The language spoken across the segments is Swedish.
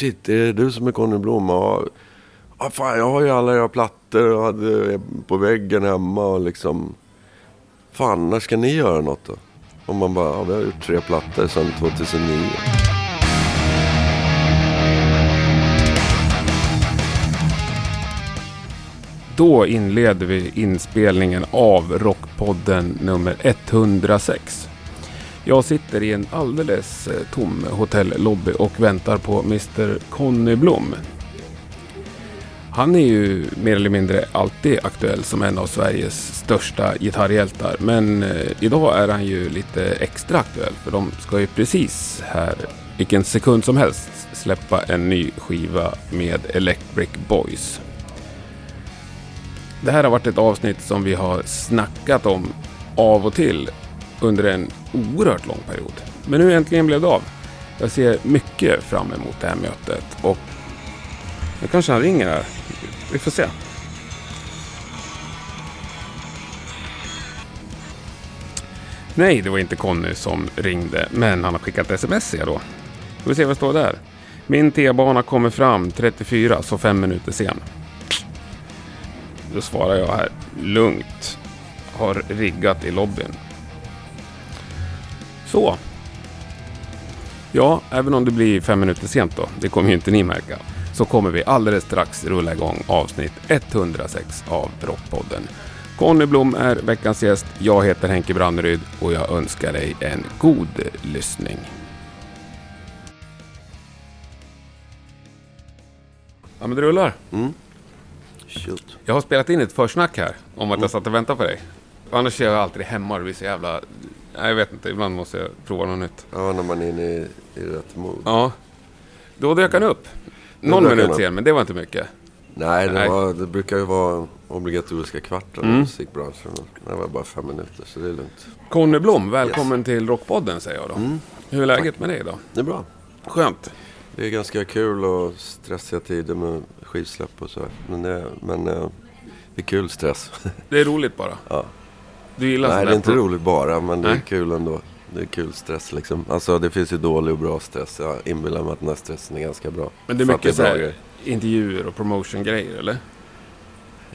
shit, är det du som är Conny Blom? Ja, ah, fan, jag har ju alla era plattor och hade på väggen hemma och liksom. Fan, när ska ni göra något då? Och man bara, ja, vi har gjort tre plattor sedan 2009. Då inleder vi inspelningen av Rockpodden nummer 106. Jag sitter i en alldeles eh, tom hotellobby och väntar på Mr Conny Blom. Han är ju mer eller mindre alltid aktuell som en av Sveriges största gitarrhjältar. Men eh, idag är han ju lite extra aktuell för de ska ju precis här, vilken sekund som helst, släppa en ny skiva med Electric Boys. Det här har varit ett avsnitt som vi har snackat om av och till under en oerhört lång period. Men nu äntligen blev det av. Jag ser mycket fram emot det här mötet och nu kanske han ringer här. Vi får se. Nej, det var inte Conny som ringde, men han har skickat sms ser jag då. Vi får se vad det står där. Min T-bana kommer fram 34, så fem minuter sen. Då svarar jag här lugnt. Har riggat i lobbyn. Så. Ja, även om det blir fem minuter sent då, det kommer ju inte ni märka, så kommer vi alldeles strax rulla igång avsnitt 106 av Rockpodden. Conny Blom är veckans gäst, jag heter Henke Branneryd och jag önskar dig en god lyssning. Ja men det rullar. Mm. Shoot. Jag har spelat in ett försnack här om att jag satt och väntade på dig. Annars är jag alltid hemma och det blir så jävla... Nej, jag vet inte, ibland måste jag prova något nytt. Ja, när man är inne i, i rätt mod. Ja. Då dök han upp. Någon han minut upp. sen, men det var inte mycket. Nej, det, Nej. Var, det brukar ju vara obligatoriska kvartar i Mm. musikbranschen. Det var bara fem minuter, så det är lugnt. Conny Blom, välkommen till Rockpodden säger jag då. Mm. Hur är läget med dig då? Det är bra. Skönt. Det är ganska kul och stressiga tider med skivsläpp och så. Men, det, men eh, det är kul stress. Det är roligt bara. Ja. Du gillar Nej, det är inte roligt bara, men det är Nej. kul ändå. Det är kul stress liksom. Alltså det finns ju dålig och bra stress. Jag inbillar mig att den här stressen är ganska bra. Men det är mycket så här intervjuer och promotion-grejer, eller?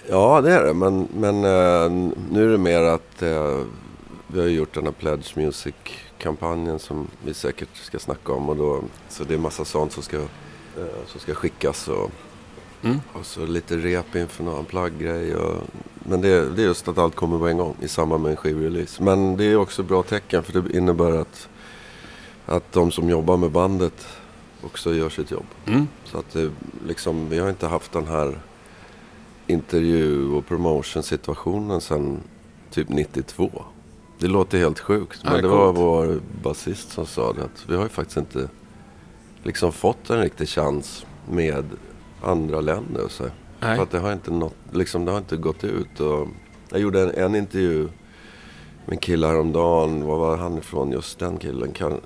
Ja, det är det. Men, men eh, nu är det mer att eh, vi har gjort den här Pledge Music-kampanjen som vi säkert ska snacka om. Och då, så det är massa sånt som ska, eh, som ska skickas. Och, Mm. och så lite rep inför någon plagggrej. Och, men det, är- det är just att allt kommer på en gång i samband med en skivrelease. Men det är också bra tecken för det innebär att, att de som jobbar med bandet också gör sitt jobb. Mm. Så att det, liksom, vi har inte haft den här intervju och promotion-situationen sedan typ 92. Det låter helt sjukt. Men det det är var vår basist som sa det. Att vi har ju faktiskt inte liksom fått en riktig chans med andra länder. Och så. Nej. För att det har inte, nått, liksom, det har inte gått ut. Och jag gjorde en, en intervju med en kille häromdagen. Var var han ifrån? Just den killen. Kan, eh,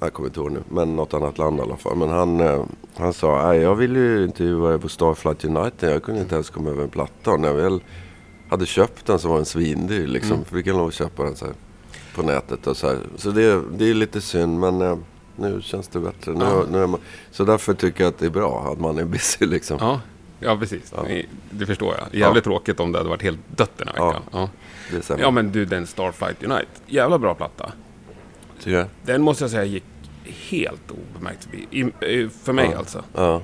jag kommer inte ihåg nu. Men något annat land i alla fall. Men han, eh, han sa, "Nej, jag ville ju intervjua er på Starflight United. Jag kunde inte ens komma över en platta. Och när jag väl hade köpt den så var den svindyr. Liksom. Mm. För vi kan lov att köpa den så här, på nätet. Och så här. så det, det är lite synd. Men eh, nu känns det bättre. Nu, Ja. nu man, så därför tycker jag att det är bra att man är busy. Liksom. Ja, ja precis. Ja. Det förstår jag. Jävligt tråkigt om det hade varit helt dött den här Ja. veckan. Ja. Sämre. ja, men du, den Starfight Unite. Jävla bra platta. Tycker jag. Den måste jag säga gick helt obemärkt förbi. För mig Ja. alltså. Ja.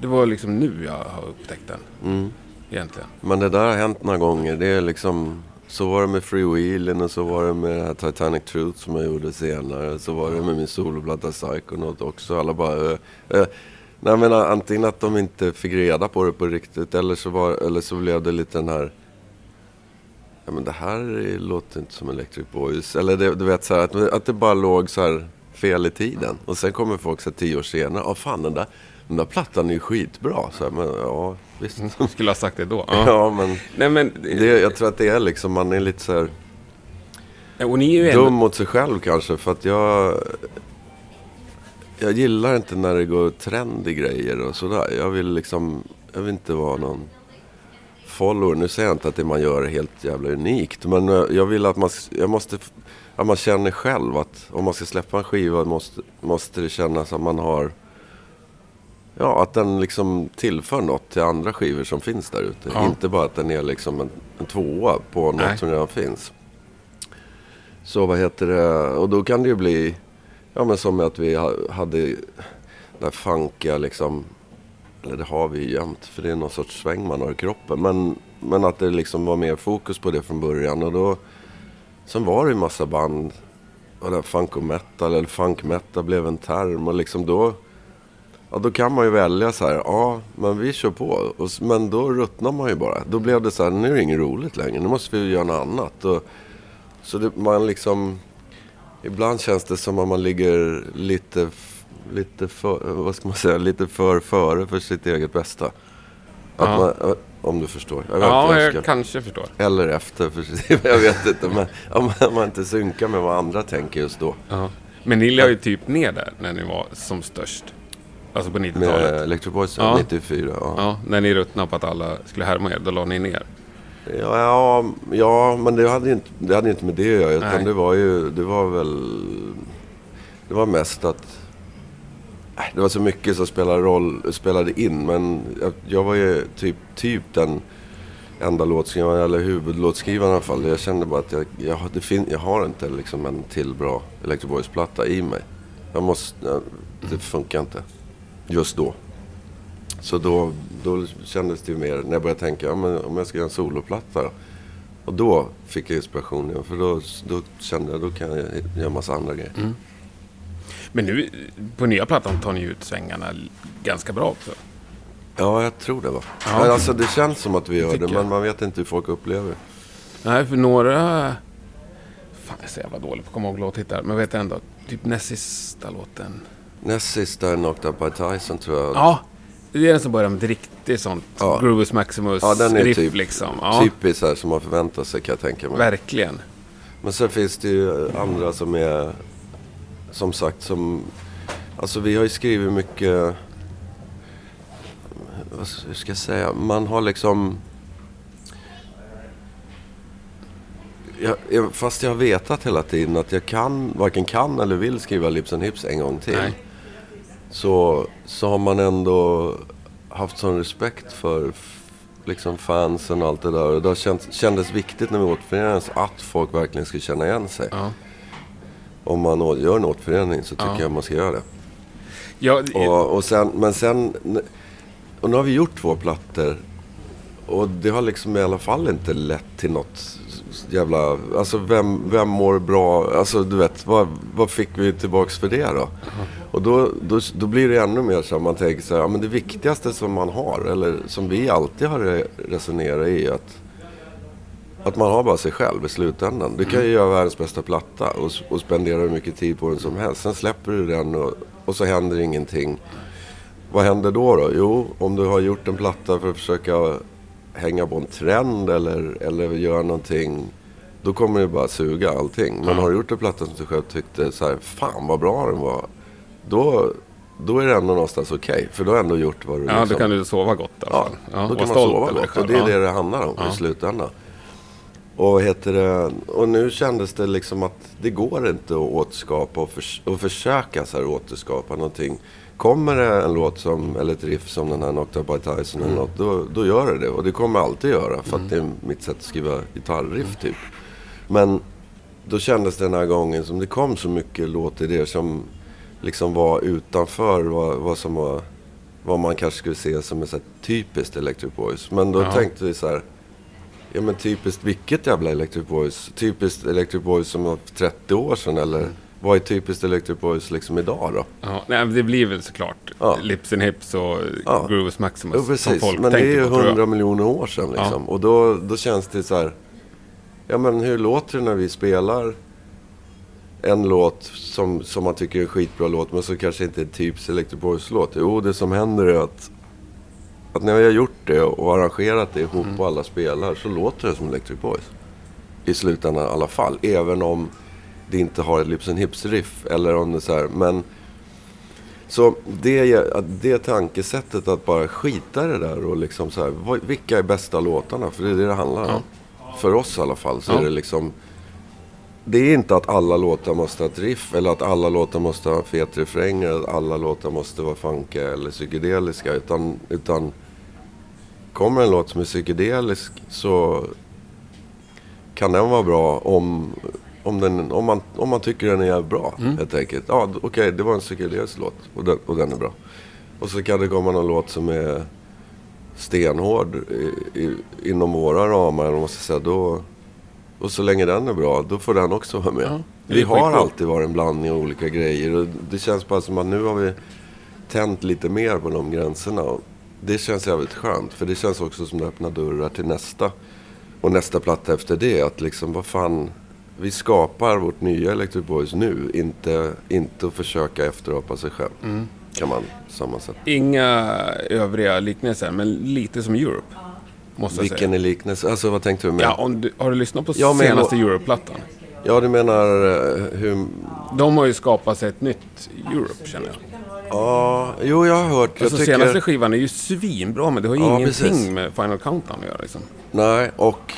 Det var liksom nu jag har upptäckt den. Mm. Egentligen. Men det där har hänt några gånger. Det är liksom... Så var det med Freewheelen och så var det med Titanic Truth som jag gjorde senare. Så var det med min soloplatta Psychonaut också. Alla bara... Eh, eh, nej men antingen att de inte fick reda på det på riktigt eller så, var, eller så blev det lite den här... Ja men det här låter inte som Electric Boys. Eller det, du vet så här, att, att det bara låg så här fel i tiden. Och sen kommer folk så här tio år senare. Ja fan den där, den där plattan är ju skitbra. Så här, men ja visst. De skulle ha sagt det då. Ja. Ja, men Nej men... det, jag tror att det är liksom, man är lite så här och ni är ju dum ändå... mot sig själv kanske. För att jag, jag gillar inte när det går trend i grejer och sådär. Jag vill liksom, jag vill inte vara någon follower. Nu säger jag inte att det man gör är helt jävla unikt. Men eh, jag vill att man, jag måste, att man känner själv att om man ska släppa en skiva måste, måste det kännas att man har Ja, att den liksom tillför något till andra skivor som finns där ute. Ja. Inte bara att den är liksom en, en tvåa på något Nej. som redan finns. Så vad heter det? Och då kan det ju bli, ja men som att vi ha- hade det där funkiga liksom, eller det har vi ju jämt för det är någon sorts sväng man har i kroppen. Men, men att det liksom var mer fokus på det från början och då, sen var det ju massa band, och där funk och metal eller funk metal blev en term och liksom då Ja, då kan man ju välja så här, ja, men vi kör på. Och, men då ruttnar man ju bara. Då blev det så här, nu är det inget roligt längre. Nu måste vi göra något annat. Och, så det, man liksom... Ibland känns det som att man ligger lite, lite för, vad ska man säga, lite för före för sitt eget bästa. Ja. man, om du förstår. Jag Ja, jag jag kanske förstår. Eller efter, för jag vet inte. Men om man inte synkar med vad andra tänker just då. Ja. Men ni la ju typ ner där när ni var som störst. Alltså på 90-talet. Med Electric Boys Ja. 94. Ja. Ja, när ni ruttnade på att alla skulle härma er, då la ni ner. Ja, ja, men det hade ju inte, det hade inte med det att göra. Utan det var ju, det var väl... Det var mest att... Det var så mycket som spelade roll, spelade in. Men jag, jag var ju typ, typ den enda låtskrivaren, eller huvudlåtskrivaren i alla fall. Jag kände bara att jag, jag, har- det fin, jag har inte liksom en till bra Electric Boys-platta i mig. Jag måste, ja, det funkar inte. Just då. Så då, då kändes det ju mer, när jag började tänka, ja, men om jag ska göra en soloplatta? Och då fick jag inspiration, ja, för då, då kände jag, då kan jag göra massa andra grejer. Mm. Men nu, på nya plattan tar ni ut svängarna ganska bra också. Ja, jag tror det va. Ja. Men alltså det känns som att vi gör det, men man vet inte hur folk upplever det. Nej, för några... Fan, jag är så jävla dålig på att komma ihåg låttitlar. Men vet ändå, typ näst sista låten. Näst sista är Knocked Up By Tyson tror jag. Ja, det är den som börjar med ett riktigt sånt Ja. Grooves Maximus Ja, den är riff typ, liksom. Ja, typiskt här som man förväntar sig kan jag tänka mig. verkligen. Men sen finns det ju andra som är, som sagt, som... Alltså vi har ju skrivit mycket... Hur ska jag säga? Man har liksom... Jag, fast jag har vetat hela tiden att jag kan, varken kan eller vill skriva Lips and Hips en gång till. Nej. Så, så har man ändå haft sån respekt för liksom fansen och allt det där. Och det har känts, kändes viktigt när vi återförenades att folk verkligen ska känna igen sig. Ja. Om man gör en återförening så tycker Ja. jag man ska göra det. Ja, Och, och sen, men sen... Och nu har vi gjort två plattor. Och det har liksom i alla fall inte lett till något jävla... Alltså vem, vem mår bra? Alltså du vet, vad, vad fick vi tillbaks för det då? Och då, då, då blir det ännu mer så att man tänker så här, ja men det viktigaste som man har, eller som vi alltid har re- resonerat i, är att att man har bara sig själv i slutändan. Du kan ju göra världens bästa platta och, och spendera hur mycket tid på den som helst. Sen släpper du den och, och så händer ingenting. Vad händer då då? Jo, om du har gjort en platta för att försöka hänga på en trend eller, eller göra någonting. Då kommer det bara suga allting. Men har du gjort en platta som du själv tyckte så här, fan vad bra den var. Då, då är det ändå någonstans okej. för då har du ändå gjort vad du ja, då liksom- kan du sova gott alla Ja, fall. då kan man sova gott. själv. Och det är Ja. det det handlar om Ja. i slutändan. Och, heter det, och nu kändes det liksom att det går inte att återskapa och, förs- och försöka så här återskapa någonting. Kommer det en låt som, eller ett riff som den här Knocked Up By Tyson Mm. eller något, då, då gör det det. Och det kommer jag alltid göra för att det är mitt sätt att skriva gitarriff typ. Men då kändes det den här gången som det kom så mycket låtidéer som liksom var utanför vad, vad som var vad man kanske skulle se som ett typiskt Electric Boys. Men då Ja. tänkte vi så här, ja men typiskt vilket jävla Electric Boys? Typiskt Electric Boys som var för 30 år sedan eller Mm. vad är typiskt Electric Boys liksom idag då? Ja, nej, det blir väl såklart Ja. Lips and Hips och Ja. Grooves Maximus som precis, folk men det är ju. 100 miljoner år sedan liksom. Och då, då känns det så här, ja men hur låter det när vi spelar en låt som, som man tycker är en skitbra låt men så kanske inte är en typisk Electric Boys-låt? Jo, det som händer är att, att när vi har gjort det och arrangerat det ihop Mm. och alla spelar så låter det som Electric Boys. I slutändan i alla fall. Även om det inte har ett Lips and Hips-riff eller om det så här, men så det, det tankesättet att bara skita i det där och liksom så här, vilka är bästa låtarna? För det är det det handlar om. För oss i alla fall så Ja. är det liksom, det är inte att alla låtar måste ha ett riff eller att alla låtar måste ha fet refräng eller att alla låtar måste vara funkiga eller psykedeliska. Utan, utan kommer en låt som är psykedelisk så kan den vara bra om, om, den, om, man, om man tycker den är bra. Mm. Helt enkelt. Ja, okej, okay, det var en psykedelisk låt och den, och den är bra. Och så kan det komma någon låt som är stenhård i, i, inom våra ramar. Om man ska säga, då, och så länge den är bra, då får den också vara med. Ja, vi har alltid varit en blandning av olika grejer. Och det känns bara som att nu har vi tänt lite mer på de gränserna. Och det känns jävligt skönt. För det känns också som att det öppnar dörrar till nästa. Och nästa platta efter det. Att liksom, vad fan. Vi skapar vårt nya Electric Boys nu. Inte, inte att försöka efterapa sig själv. Mm. Kan man sammansätta. Inga övriga liknelser, men lite som Europe. Måste Vilken säga. är liknelsen? Alltså vad tänkte du med? Ja, om du, har du lyssnat på ja, senaste Europe-plattan? Ja, du menar eh, hur... De har ju skapat sig ett nytt Europe, känner jag. Ja, jo jag har hört. Jag alltså tycker... senaste skivan är ju svinbra, men det har ju ja, ingenting precis. med Final Countdown att göra liksom. Nej, och...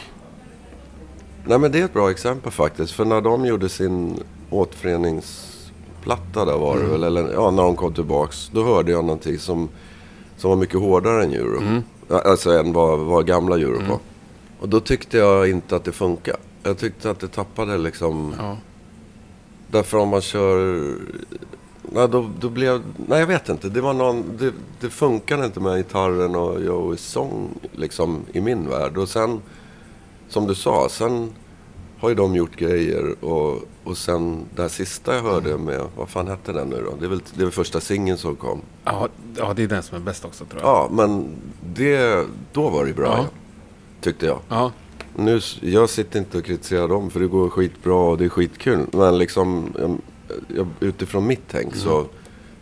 Nej men det är ett bra exempel faktiskt. För när de gjorde sin återföreningsplatta där var det mm. väl, eller ja, när de kom tillbaks. Då hörde jag någonting som, som var mycket hårdare än Europe. Alltså än vad, vad gamla Euro mm. var. Och då tyckte jag inte att det funkade. Jag tyckte att det tappade liksom... Ja. Därför om man kör... Nej, då, då blev... Nej, jag vet inte. Det var någon... Det, det funkade inte med gitarren och Joeys sång liksom i min värld. Och sen, som du sa, sen har ju de gjort grejer och, och sen det här sista jag hörde med, vad fan hette den nu då? Det är väl, det är väl första singeln som kom. Ja, ja, det är den som är bäst också tror jag. Ja, men det, då var det bra, ja. tyckte jag. Ja. Nu, jag sitter inte och kritiserar dem för det går skitbra och det är skitkul. Men liksom, jag, utifrån mitt tänk mm. så,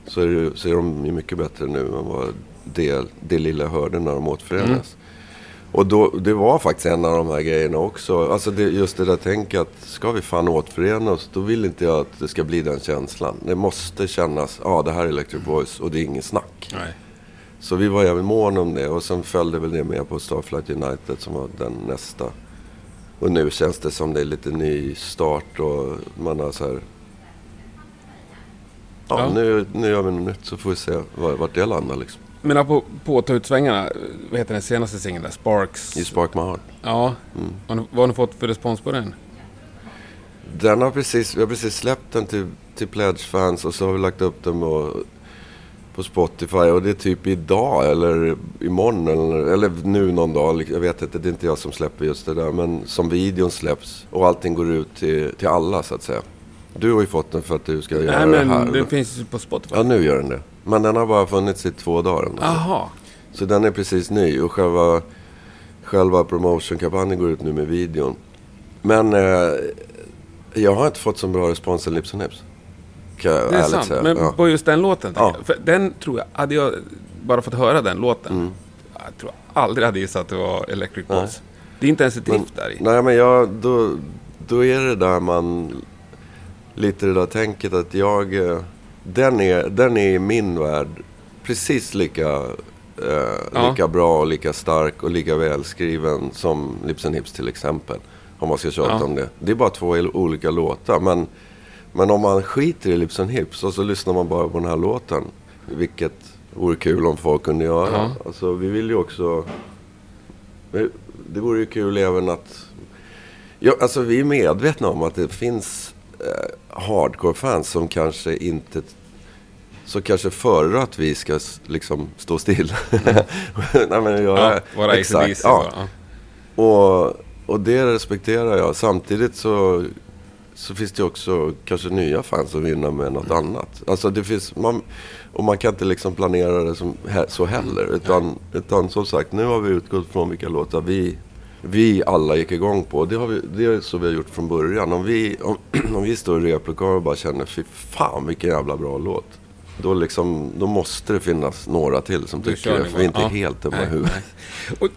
så, är det, så är de ju mycket bättre nu än vad det, det lilla jag hörde när de återförenas. Mm. Och då, det var faktiskt en av de här grejerna också. Alltså det, just det där tänket att ska vi fan återförena oss, då vill inte jag att det ska bli den känslan. Det måste kännas, ja det här är Electric Boys och det är ingen snack. Nej. Så vi var jävligt måna om det och sen följde väl det med på Starflight United som var den nästa. Och nu känns det som det är lite ny start och man har så här... Ja, ja. Nu, nu gör vi något nytt så får vi se vart det landar liksom. Men apropå på ta ut svängarna, vad heter den senaste singeln där? Sparks? You Spark My Heart. Ja. Mm. Vad har ni fått för respons på den? Den har precis, vi har precis släppt den till, till Pledge-fans och så har vi lagt upp den på, på Spotify. Och det är typ idag eller imorgon eller, eller nu någon dag. Jag vet inte, det är inte jag som släpper just det där. Men som videon släpps och allting går ut till, till alla så att säga. Du har ju fått den för att du ska Nej, göra men det här. Den finns ju på Spotify. Ja, nu gör den det. Men den har bara funnits i två dagar. Jaha. Så den är precis ny och själva, själva promotionkampanjen går ut nu med videon. Men eh, jag har inte fått så bra respons än Lips Nips. Kan jag det är sant, säga. men ja. på just den låten. Ja. För den tror jag, hade jag bara fått höra den låten. Mm. Jag tror aldrig hade gissat att det var Electric Balls. Det är inte ens ett drift där i. Nej, men jag, då, då är det där man... Lite det där tänket att jag... Eh, den är, den är i min värld precis lika, eh, ja. lika bra och lika stark och lika välskriven som Lips and Hips till exempel. Om man ska tjata ja. om det. Det är bara två olika låtar. Men, men om man skiter i Lips and Hips och så lyssnar man bara på den här låten. Vilket vore kul om folk kunde göra. Ja. Alltså, vi vill ju också... Det vore ju kul även att... Ja, alltså vi är medvetna om att det finns hardcore-fans som kanske inte så kanske före att vi ska liksom stå still. Mm. Nej, men jag, ja, vara exakt. Ja. ja. Och, och det respekterar jag. Samtidigt så, så finns det också kanske nya fans som vinner med något mm. annat. Alltså det finns, man, och man kan inte liksom planera det som, så heller. Utan, utan som sagt, nu har vi utgått från vilka låtar vi vi alla gick igång på. Det, har vi, det är så vi har gjort från början. Om vi, om, om vi står i replokalen och bara känner fy fan vilken jävla bra låt. Då, liksom, då måste det finnas några till som du tycker det. För vi är inte ja. helt dumma i huvudet.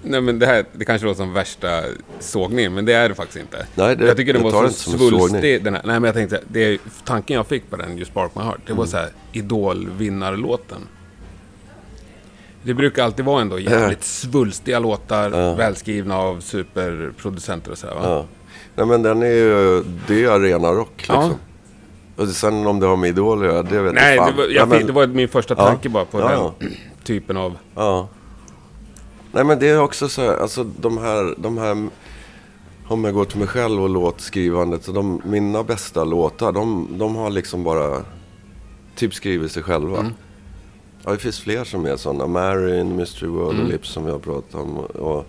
Nej, men det här det kanske låter som värsta sågningen, men det är det faktiskt inte. Nej, det, jag tycker den var så svulstig. Den här, nej, men jag tänkte, det, tanken jag fick på den, just Spark My Heart, det var mm. så här Idol-vinnarlåten. Det brukar alltid vara ändå jävligt svulstiga låtar, ja. välskrivna av superproducenter och sådär va? Ja. Nej men den är ju, det är arenarock Ja. liksom. Och sen om det har med Idol att göra, det vet Nej, jag det fan. var, Nej, jag, men- det var min första Ja. tanke bara på Ja, den typen av... Ja. Nej men det är också så här, alltså de här, de här om jag går till mig själv och låtskrivandet, så de, mina bästa låtar, de, de har liksom bara typ skrivit sig själva. Mm. Ja, det finns fler som är sådana. Marin, Mystery World Mm. och Lips som vi har pratat om. Och,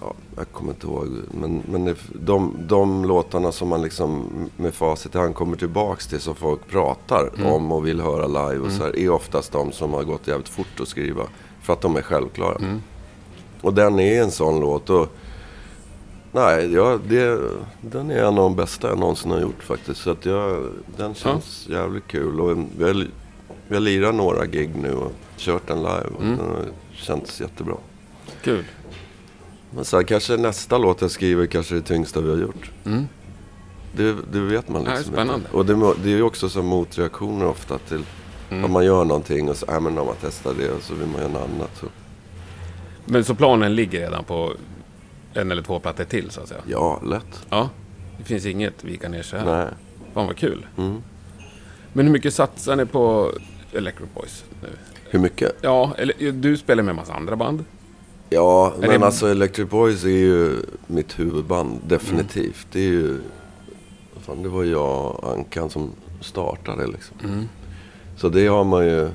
ja, jag kommer inte ihåg. Men, men det, de, de låtarna som man liksom med facit i hand kommer tillbaks till som folk pratar Mm. om och vill höra live och så här, är oftast de som har gått jävligt fort att skriva. För att de är självklara. Mm. Och den är en sån låt. Och, nej, ja, det, den är en av de bästa jag någonsin har gjort faktiskt. Så att jag, den känns jävligt kul. Och har, vi har lirat några gig nu och kört den live. Och Mm. Den har känts jättebra. Kul. Men så här, kanske nästa låt jag skriver kanske är det tyngsta vi har gjort. Mm. Det, det vet man Ja, liksom spännande. inte. Och det, det är ju också så motreaktioner ofta till Mm. att man gör någonting och så, äh, men om man testar det och så vill man göra något annat. Så. Men så planen ligger redan på en eller två plattor till så att säga? Ja, lätt. Ja. Det finns inget vika ner sig här. Nej. Fan vad kul. Mm. Men hur mycket satsar ni på Electro Boys nu? Hur mycket? Ja, eller du spelar med en massa andra band. Ja, Är men det- alltså Electric Boys är ju mitt huvudband, definitivt. Det är ju... Fan, det var jag och Ankan som startade liksom. Mm. Så det har man ju...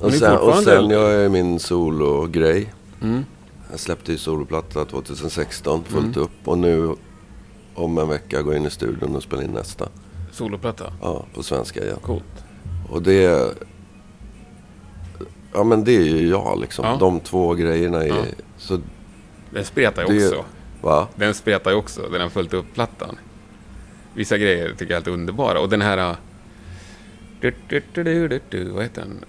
Och sen, och sen jag är min solo-grej. Mm. Jag släppte ju soloplatta 2016, fullt Mm. upp. Och nu om en vecka går jag in i studion och spelar in nästa. Soloplatta. Ja, på svenska igen. Coolt. Och det... Ja men det är ju jag liksom. Ja. De två grejerna är... Ja. Så, Den spretar ju också. va? Den spretar ju också, den har fullt upp-plattan. Vissa grejer tycker jag är helt underbara. Och den här... uh, Du, du, du, du, du, vad heter den?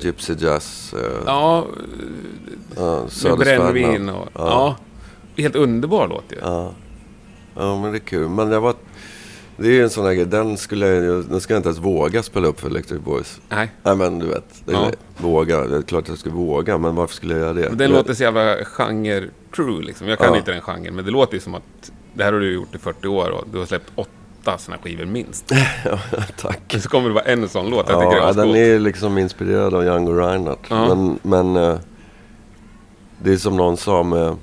Gypsy Jazz, eh, Ja, med Södersfärderna. brännvin och... Ja. Ja. Helt underbar låt ju. Ja. ja, men det är kul. Men jag var... Det är ju en sån här grej, den skulle den skulle jag inte ens våga spela upp för Electric Boys. Nej, Nej men du vet, det är Ja. våga. Det är klart jag skulle våga, men varför skulle jag göra det? den Du låter så jävla genre-true liksom. Jag kan Ja. inte den genren, men det låter ju som att det här har du gjort i 40 år och du har släppt åtta såna skivor minst. Ja, tack. Så kommer det vara en sån låt. Jag tycker det Ja, är den ascoolt. är liksom inspirerad av Django Reinhardt. Ja. Men, men eh, det är som någon sa med,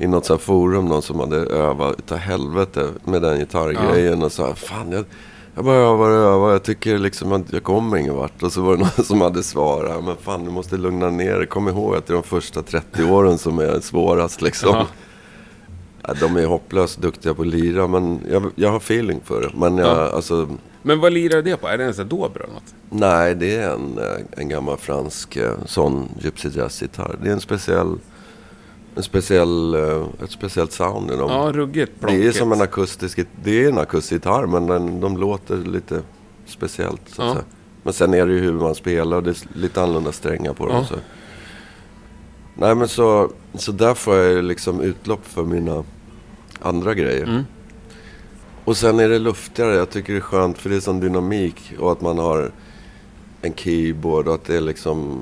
i något så här forum, någon som hade övat utav helvete med den gitarrgrejen och sa fan jag, jag bara övar och övar, jag tycker liksom att jag kommer ingen vart. Och så var det någon som hade svarat, men fan du måste lugna ner dig, kom ihåg att det är de första 30 åren som är svårast liksom. Ja. Ja, de är hopplöst duktiga på att lira, men jag, jag har feeling för det. Men jag, Ja. alltså, Men vad lirar det på? Är det en sån här dobro eller något? Nej, det är en, eh, en gammal fransk eh, sån Gypsy Jazz-gitarr. Det är en speciell, en speciell, eh, ett speciellt sound i dem. Ja, ruggigt det är som en akustisk, det är en akustisk gitarr men den, de låter lite speciellt så att Ja. säga. Men sen är det ju hur man spelar och det är lite annorlunda strängar på dem. Ja. Så. Nej men så, så där får jag liksom utlopp för mina andra grejer. Mm. Och sen är det luftigare. Jag tycker det är skönt för det är sån dynamik och att man har en keyboard och att det är liksom...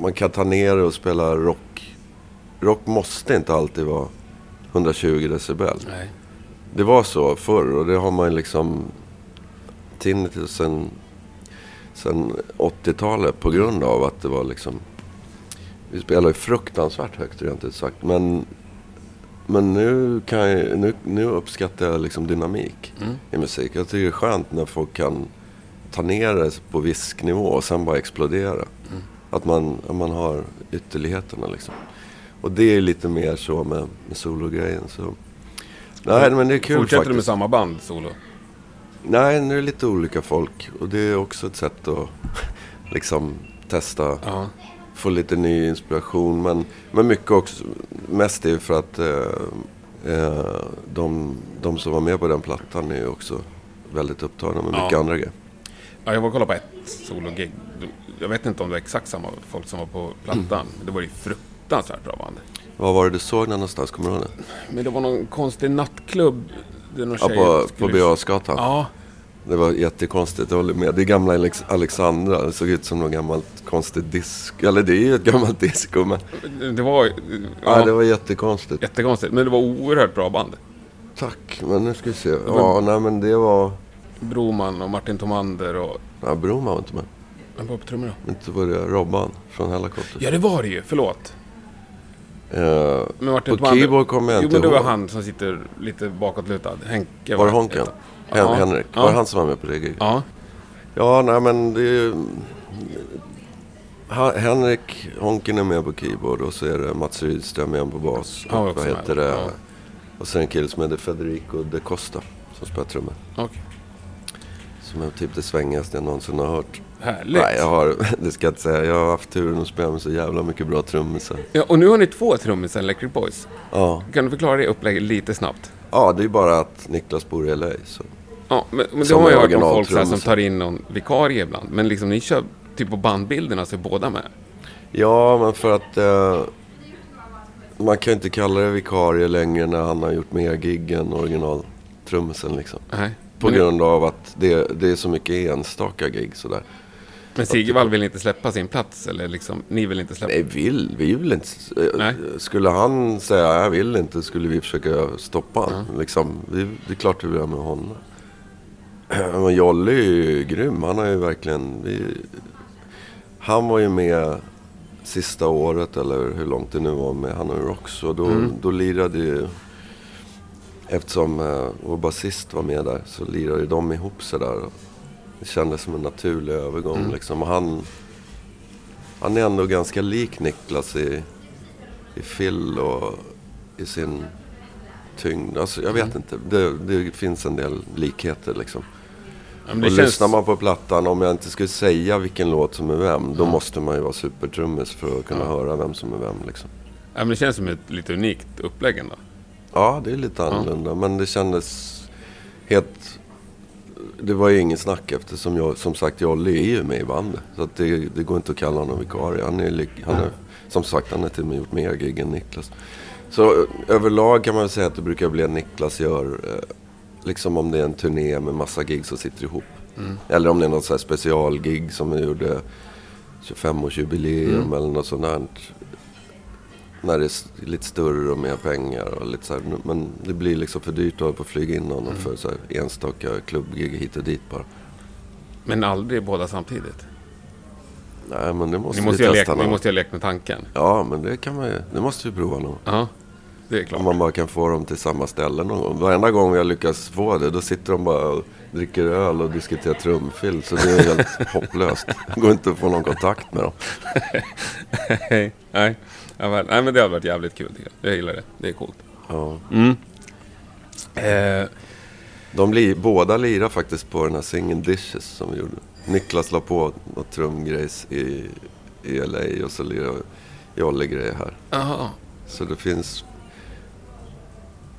Man kan ta ner det och spela rock. Rock måste inte alltid vara 120 decibel. Nej. Det var så förr och det har man liksom tinnitus sen, sen 80-talet på grund av att det var liksom... Vi spelar ju fruktansvärt högt rent ut sagt. Men, men nu, kan jag, nu, nu uppskattar jag liksom dynamik Mm. i musik. Jag tycker det är skönt när folk kan ta ner det på visknivå och sen bara explodera. Mm. Att, man, man har ytterligheterna liksom. Och det är lite mer så med, med sologrejen. Så. Nej men det är kul Fortsätter faktiskt. du med samma band solo? Nej, nu är det lite olika folk. Och det är också ett sätt att liksom testa, Ja. få lite ny inspiration. Men, men mycket också, mest är för att eh, eh, de, de som var med på den plattan är också väldigt upptagna med Ja. mycket andra grejer. ja, jag var och kollade på ett sologig. Jag vet inte om det var exakt samma folk som var på plattan. Men det var ju fruktansvärt bra band. Vad var det du såg någonstans? Kommer du ihåg det? Men det var någon konstig nattklubb. Det någon Ja, på, på Birger. Ja, Det var jättekonstigt, jag håller med. Det är gamla Alex- Alexandra. Det såg ut som något gammalt konstigt disco. Eller det är ju ett gammalt disco men... det var... Ja, Ja, det var jättekonstigt. Jättekonstigt. Men det var oerhört bra band. tack. Men nu ska vi se. Ja, nej men det var... Broman och Martin Tomander och... Ja, Broman var inte med. Vem var på trummor då? Inte var det Robban från Hellacopters. Ja, det var det ju. Förlåt. Martin på keyboard kommer jag Jo, inte men det var ihåg. han som sitter lite bakåtlutad. Henke Var det Honken? Hen- Ja. Henrik? Ja. Var det han som var med på det giget? Ja. Ja, nej men det är ju... Henrik Honken är med på keyboard och så är det Mats Rydström med på bas. Ja, Och vad med. heter det? Ja. Och sen en kille som heter Federico de Costa som spelar trummor. Okej. Som är typ det svängigaste jag någonsin har hört. Härligt. Nej, jag har, det ska jag inte säga. Jag har haft turen att spela med så jävla mycket bra trummisar. Ja, och nu har ni två trummisar, Electric Boys. Ja. Kan du förklara det upplägget lite snabbt? ja, det är bara att Niklas bor i LA. Så. Ja, men, men det har ju hört om folk så här, som tar in någon vikarie ibland. Men liksom ni kör typ på bandbilderna så är båda med. Ja, men för att eh, man kan inte kalla det vikarie längre när han har gjort mer gig än originaltrummisen liksom. Nej. På grund av att det, det är så mycket enstaka gig sådär. Men Sigvall vill inte släppa sin plats? Eller liksom, ni vill inte släppa? Nej, vill, vi vill inte. eh, Nej. Skulle han säga jag vill inte skulle vi försöka stoppa honom. Liksom, vi, det är klart vi vill ha med honom. Men Jolle är ju grym. Han har ju verkligen... Vi, han var ju med sista året eller hur långt det nu var med Han och. Och då, Mm. då lirade ju... Eftersom eh, vår basist var med där så lirade de ihop sig där. Det kändes som en naturlig övergång Mm. liksom. Och han, han är ändå ganska lik Niklas i, i Phil och i sin tyngd. Alltså, jag vet Mm. inte. Det, det finns en del likheter liksom. Ja, och känns- lyssnar man på plattan, om jag inte skulle säga vilken låt som är vem, då måste man ju vara supertrummis för att kunna höra vem som är vem liksom. Ja, men det känns som ett lite unikt upplägg ändå. Ja, det är lite annorlunda. Men det kändes helt... Det var ju ingen snack eftersom jag, som sagt, Jolle är ju med i bandet. Så det, det går inte att kalla honom vikarie. Han är, han är, som sagt, han har till och med gjort mer gig än Niklas. Så ö, överlag kan man väl säga att det brukar bli att Niklas gör, eh, liksom om det är en turné med massa gig som sitter ihop. Eller om det är något så här specialgig som vi gjorde 25-årsjubileum eller något sånt där. När det är lite större och mer pengar och lite så här. Men det blir liksom för dyrt att hålla på att flyga in honom för så enstaka klubbgig hit och dit bara. Men aldrig båda samtidigt. Nej men det måste Ni vi måste, ha testa lekt, ni någon. måste ju ha lekt med tanken. Ja men det kan man ju. Det måste vi prova någon Ja, det är klart. Om man bara kan få dem till samma ställe någon gång. Varenda gång vi har lyckats få det, då sitter de bara och dricker öl och diskuterar trumfil. Så det är helt hopplöst. Det går inte att få någon kontakt med dem. Nej. Ja, men, nej, men det har varit jävligt kul. tycker Jag Jag gillar det. Det är coolt. Ja. Eh, De li, båda lirar faktiskt på den här Singing Dishes som vi gjorde. Niklas la på något trumgrejs i, i LA och så lirade Jolle grejer här. aha. Så det finns...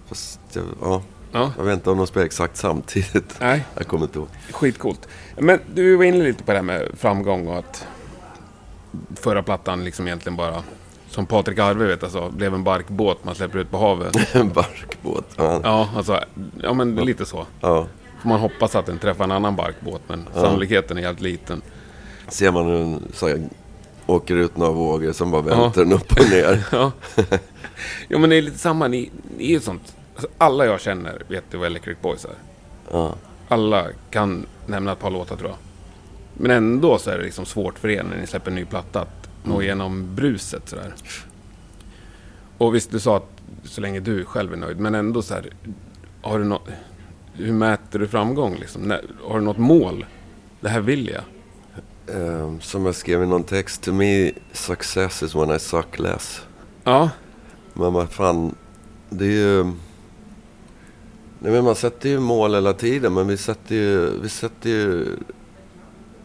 Fast jag, ja, Ja, jag vet inte om de spelar exakt samtidigt. nej. Jag kommer inte ihåg. Skitcoolt. Men du var inne lite på det här med framgång och att förra plattan liksom egentligen bara, som Patrik Arve vet alltså, blev en barkbåt man släpper ut på havet. En barkbåt. Ja. Ja, alltså, ja men lite så. ja. Man hoppas att den träffar en annan barkbåt, men sannolikheten är jävligt liten. Ser man den så här, åker ut några vågor, sen bara välter den upp och ner. Ja. jo men det är lite samma, ni, ni är sånt. Alltså, alla jag känner vet ju vad Electric Boys är. Ja. Alla kan nämna ett par låtar tror jag. Men ändå så är det liksom svårt för er när ni släpper en ny platta att nå igenom bruset sådär. Och visst, du sa att så länge du själv är nöjd, men ändå så här, har du något, hur mäter du framgång liksom? När, har du något mål? Det här vill jag. Ehm, som jag skrev i någon text. To me, success is when I suck less. Ja, Men vad fan, det är ju... Nej men man sätter ju mål hela tiden, men vi sätter ju, vi sätter ju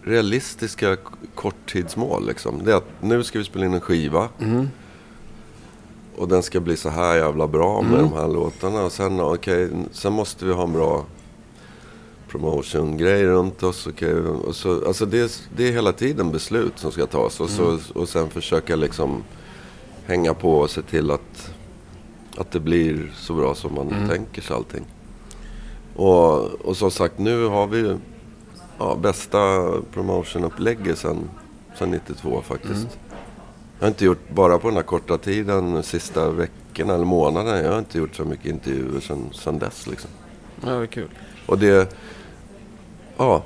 realistiska korttidsmål liksom. Det är att nu ska vi spela in en skiva. mm. Och den ska bli så här jävla bra med de här låtarna. Och sen, okej, sen måste vi ha en bra promotion-grej runt oss. okej, och så, alltså det, är, det är hela tiden beslut som ska tas. Och, så, och sen försöka liksom hänga på och se till att, att det blir så bra som man tänker sig allting. Och, och som sagt, nu har vi ju ja, bästa promotion-upplägget sen, sen 92 faktiskt. Jag har inte gjort, bara på den här korta tiden, de sista veckorna eller månaderna, jag har inte gjort så mycket intervjuer sedan, sedan dess liksom. Ja, det är kul. Och det... Ja.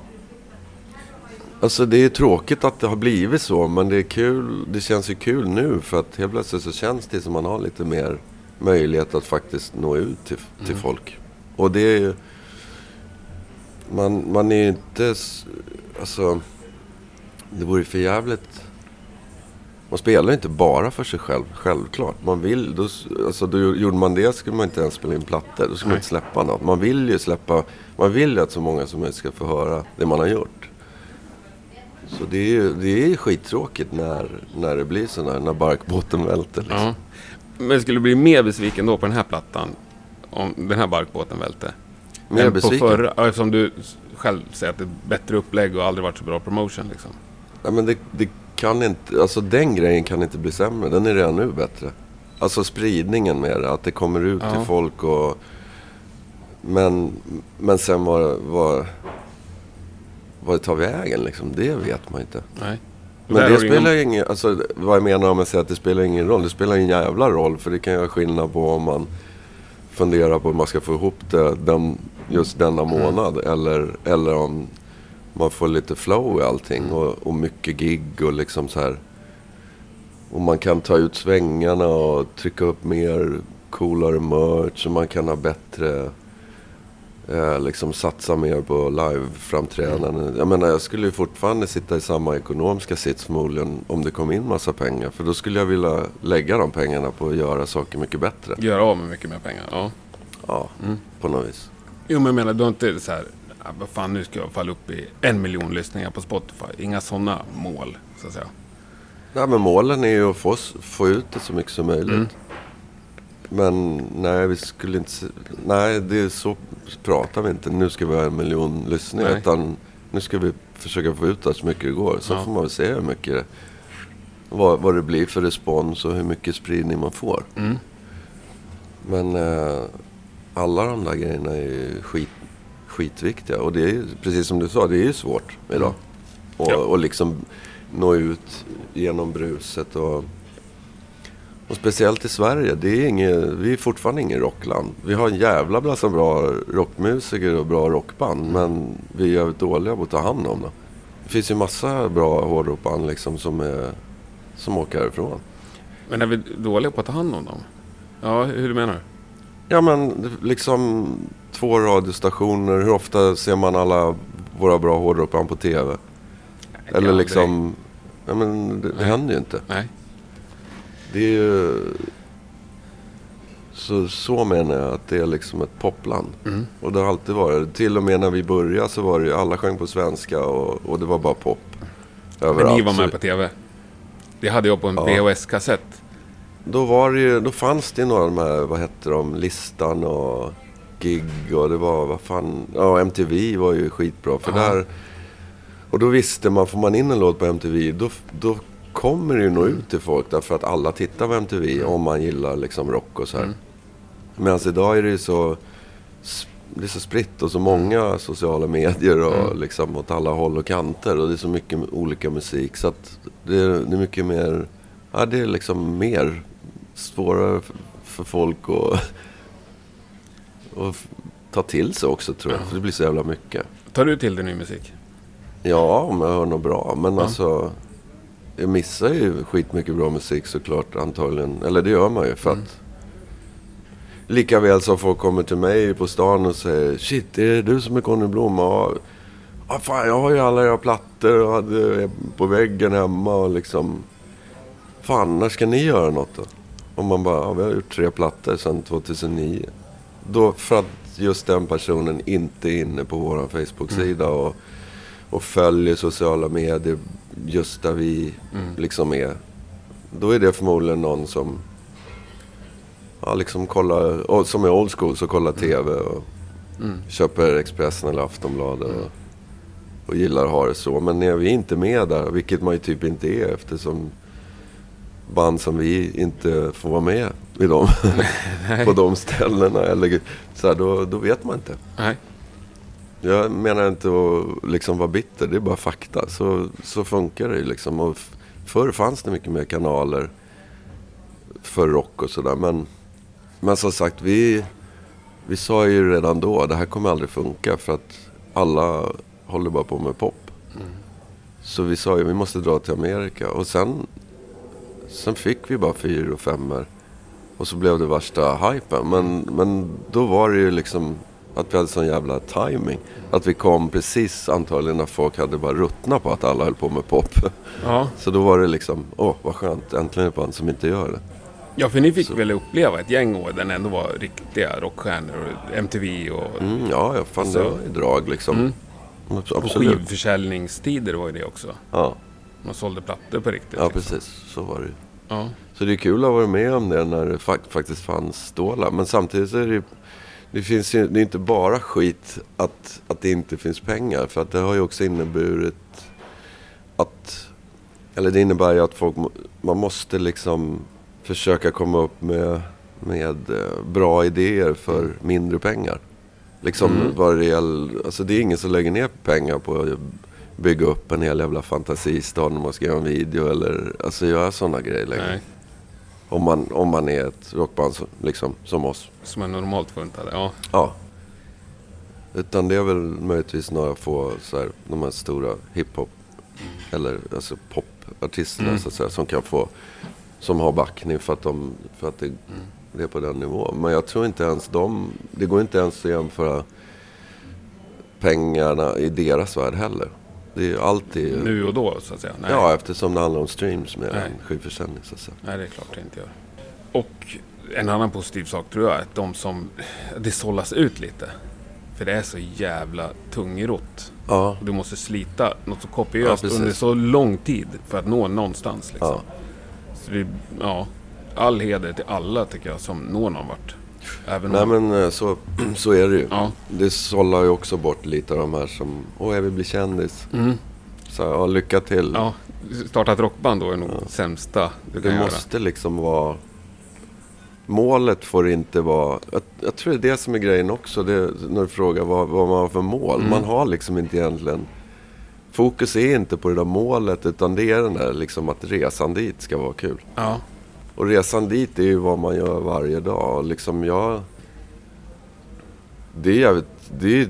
Alltså det är tråkigt att det har blivit så, men det är kul. Det känns ju kul nu för att helt plötsligt så känns det som man har lite mer möjlighet att faktiskt nå ut till, till Mm. folk. Och det är ju... Man, man är ju inte... Alltså... Det vore för jävligt... Man spelar inte bara för sig själv, självklart. Man vill, då, alltså, då gjorde man det skulle man inte ens spela in plattor. Då skulle man inte släppa något. Man vill ju släppa, man vill ju att så många som möjligt ska få höra det man har gjort. Så det är ju det är skittråkigt när, när det blir sådär, när barkbåten välter. Liksom. Ja. Men skulle du bli mer besviken då på den här plattan? Om den här barkbåten välte? Mer än besviken? På förra, ja, eftersom du själv säger att det är bättre upplägg och aldrig varit så bra promotion liksom. Nej, men det, det kan inte, alltså den grejen kan inte bli sämre. Den är redan nu bättre. Alltså spridningen med det, att det kommer ut Ja. till folk och... Men, men sen vad, vad, vad det tar vägen liksom, det vet man inte. Nej. Men det spelar ingen- ingen, alltså vad jag menar om jag säger att det spelar ingen roll. Det spelar ingen jävla roll för det kan göra skillnad på om man funderar på hur man ska få ihop det den, just denna Mm. månad. Eller, eller om man får lite flow i allting Mm. och, och mycket gig och liksom så här. Och man kan ta ut svängarna och trycka upp mer coolare merch och man kan ha bättre eh, liksom satsa mer på live-framträdanden. Jag menar, jag skulle ju fortfarande sitta i samma ekonomiska sits förmodligen om det kom in massa pengar. För då skulle jag vilja lägga de pengarna på att göra saker mycket bättre. Göra av med mycket mer pengar. Ja. Ja, Mm. på något vis. Jo, men jag menar, du har inte så här... "Ah, Vad fan, nu ska jag falla upp i en miljon lyssningar på Spotify. Inga sådana mål, så att säga. Nej, men målen är ju att få, få ut det så mycket som möjligt. Mm. Men nej, vi skulle inte... Nej, det är så pratar vi inte. Nu ska vi ha en miljon lyssningar. Nej. Utan nu ska vi försöka få ut det så mycket det går. Så Ja. får man väl se hur mycket vad, vad det blir för respons och hur mycket spridning man får. Mm. Men eh, alla de där grejerna är ju skit, skitviktiga. Och det är ju, precis som du sa, det är ju svårt idag. Och, Ja. och liksom nå ut genom bruset. Och, och speciellt i Sverige, det är inget, vi är fortfarande ingen rockland. Vi har en jävla massa bra rockmusiker och bra rockband. Men vi är jävligt dåliga på att ta hand om dem. Det finns ju massa bra hårdrockband liksom som, är, som åker härifrån. Men är vi dåliga på att ta hand om dem? Ja, hur menar du? Ja men det- liksom två radiostationer. Hur ofta ser man alla våra bra hårdrockband på TV? Eller Ja, liksom... Ja men det, det Nej. händer ju inte. Nej. Det är ju... Så, så menar jag att det är liksom ett popland. Mm. Och det har alltid varit. Till och med när vi började så var det ju, alla sjöng på svenska och, och det var bara pop. Men Överallt. ni var med på TV. Det hade jag på en Ja. VHS-kassett. Då, var det ju, då fanns det ju några av de här, vad hette de, Listan och Gig och det var, vad fan, ja MTV var ju skitbra. För Ja. där, och då visste man, får man in en låt på MTV, då, då kommer det ju nå ut till folk därför att alla tittar på MTV om man gillar liksom rock och så här. Mm. Medan idag är det ju så, det är så spritt och så många sociala medier och Mm. liksom åt alla håll och kanter och det är så mycket olika musik så att det är, det är mycket mer, ja det är liksom mer svårare för, för folk att, f- ta till sig också tror jag. För det blir så jävla mycket. Tar du till dig ny musik? Ja, om jag hör något bra. Men Ja. alltså, jag missar ju skitmycket bra musik såklart antagligen. Eller det gör man ju för Mm. att Lika väl som folk kommer till mig på stan och säger Shit, är det du som är Conny Blom? Ja, ah, fan, jag har ju alla era plattor och hade på väggen hemma och liksom Fan, när ska ni göra något då? Och man bara, ja, vi har gjort tre plattor sedan 2009. Då, för att just den personen inte är inne på vår Facebook-sida och, och följer sociala medier just där vi Mm. liksom är. Då är det förmodligen någon som ja, liksom kollar, som är old school, så kollar TV och Mm. köper Expressen eller Aftonbladet och, och gillar att ha det så. Men när vi inte med där, vilket man ju typ inte är eftersom band som vi inte får vara med i dem, på de ställena. Eller, så här, då, då vet man inte. Nej. Jag menar inte att liksom vara bitter, det är bara fakta. Så, så funkar det ju liksom. Och förr fanns det mycket mer kanaler för rock och sådär. Men, men som sagt, vi, vi sa ju redan då, det här kommer aldrig funka för att alla håller bara på med pop. Så vi sa ju, vi måste dra till Amerika. Och sen, sen fick vi bara fyra och femmor. Och så blev det värsta hypen. Men, men då var det ju liksom att vi hade sån jävla timing. Att vi kom precis antagligen när folk hade bara ruttnat på att alla höll på med pop. Ja. Så då var det liksom, åh vad skönt, äntligen ett band som inte gör det. ja, för ni fick väl uppleva ett gäng år där ni ändå var riktiga rockstjärnor. och MTV och, Mm, ja, ja, fan Så- det var ju drag liksom. Mm. Abs- och Absolut. skivförsäljningstider var ju det också. Ja, Man sålde plattor på riktigt. ja, liksom. precis. Så var det ju. Ja. Så det är kul att vara med om det när det fak- faktiskt fanns stålar. Men samtidigt så är det ju, det finns ju, det är inte bara skit att, att det inte finns pengar. För att det har ju också inneburit att, eller det innebär ju att folk, man måste liksom försöka komma upp med, med eh, bra idéer för mindre pengar. Liksom Mm. vad det gäller, alltså det är ingen som lägger ner pengar på att bygga upp en hel jävla fantasistad när man ska göra en video eller alltså göra sådana grejer längre. Om man, om man är ett rockband som, liksom, som oss. som är normalt funtade. Ja. Ja. Utan det är väl möjligtvis några få så här, de här stora hiphop eller alltså popartisterna Mm. så att säga som kan få som har backning för att, de, för att det, det är på den nivån. Men jag tror inte ens de, det går inte ens att jämföra pengarna i deras värld heller. Det är ju alltid, Nu och då, så att säga. Nej. ja eftersom det handlar om streams mer Nej. än skivförsäljning så att säga. Nej, det är klart det inte gör. Och en annan positiv sak tror jag är att de som... Det sållas ut lite. För det är så jävla tungrott. Ja, Du måste slita något så kopiöst Ja, under så lång tid för att nå någonstans. Liksom. ja. Så det, ja, all heder till alla tycker jag som når någon vart. Även Nej om, men eh, så, så är det ju. Ja. Det sållar ju också bort lite av de här som, åh jag vill bli kändis. Mm, Så ja, lycka till. ja, starta ett rockband då är nog sämsta du kan det göra. måste liksom vara... Målet får inte vara... Jag, jag tror det är det som är grejen också. Det, när du frågar vad, vad man har för mål. Mm. Man har liksom inte egentligen... Fokus är inte på det där målet utan det är den där liksom att resan dit ska vara kul. Ja, Och resan dit är ju vad man gör varje dag. Liksom jag... Det är, jävligt, det, är,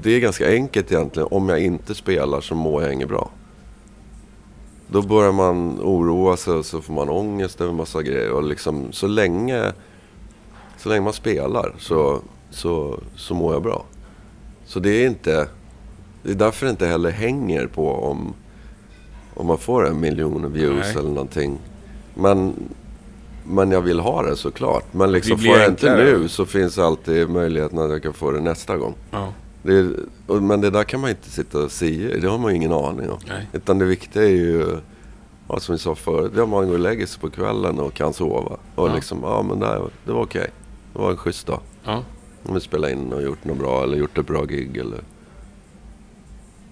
det är ganska enkelt egentligen. Om jag inte spelar så mår jag inget bra. Då börjar man oroa sig och så får man ångest över massa grejer. Och liksom så länge, så länge man spelar så, så, så mår jag bra. Så det är inte... Det är därför det inte heller hänger på om, om man får en miljon views Nej. eller någonting. Men, men jag vill ha det såklart. Men liksom Det får jag inte nu så finns alltid möjligheten att jag kan få det nästa gång. ja, Det är, och- men det där kan man inte sitta och säga. Det har man ju ingen aning om. nej. Utan det viktiga är ju, ja, som vi sa förut, ja, man går och lägger sig på kvällen och kan sova. Och Ja. liksom, ja men det, här, det var okej. Det var en schysst dag. Ja, Om vi spelar in och gjort något bra eller gjort ett bra gig eller...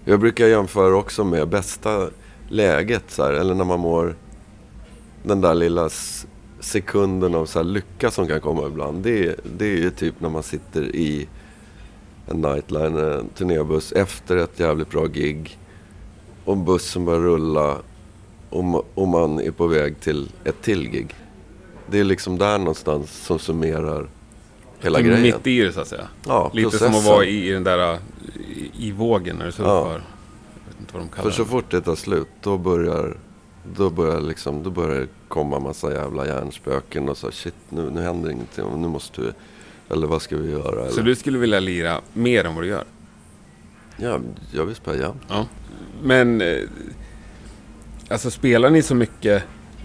Jag brukar jämföra också med bästa läget så här, eller när man mår... Den där lilla sekunden av så här lycka som kan komma ibland. Det, är- det är ju typ när man sitter i en nightliner, en turnébuss efter ett jävligt bra gig. Och bussen börjar rulla och, och man är på väg till ett till gig. Det är liksom där någonstans som summerar hela grejen. Mitt i det så att säga. Ja, Lite processen. som att vara i, i den där i, i vågen när du surfar. Ja. För så fort det tar slut, då börjar, då börjar, liksom, då börjar det komma massa jävla hjärnspöken och så shit, nu, nu händer ingenting. Nu måste vi, eller vad ska vi göra? Så Eller, du skulle vilja lira mer än vad du gör? ja, jag vill spela jämt. Ja. Men, eh, alltså spelar ni så mycket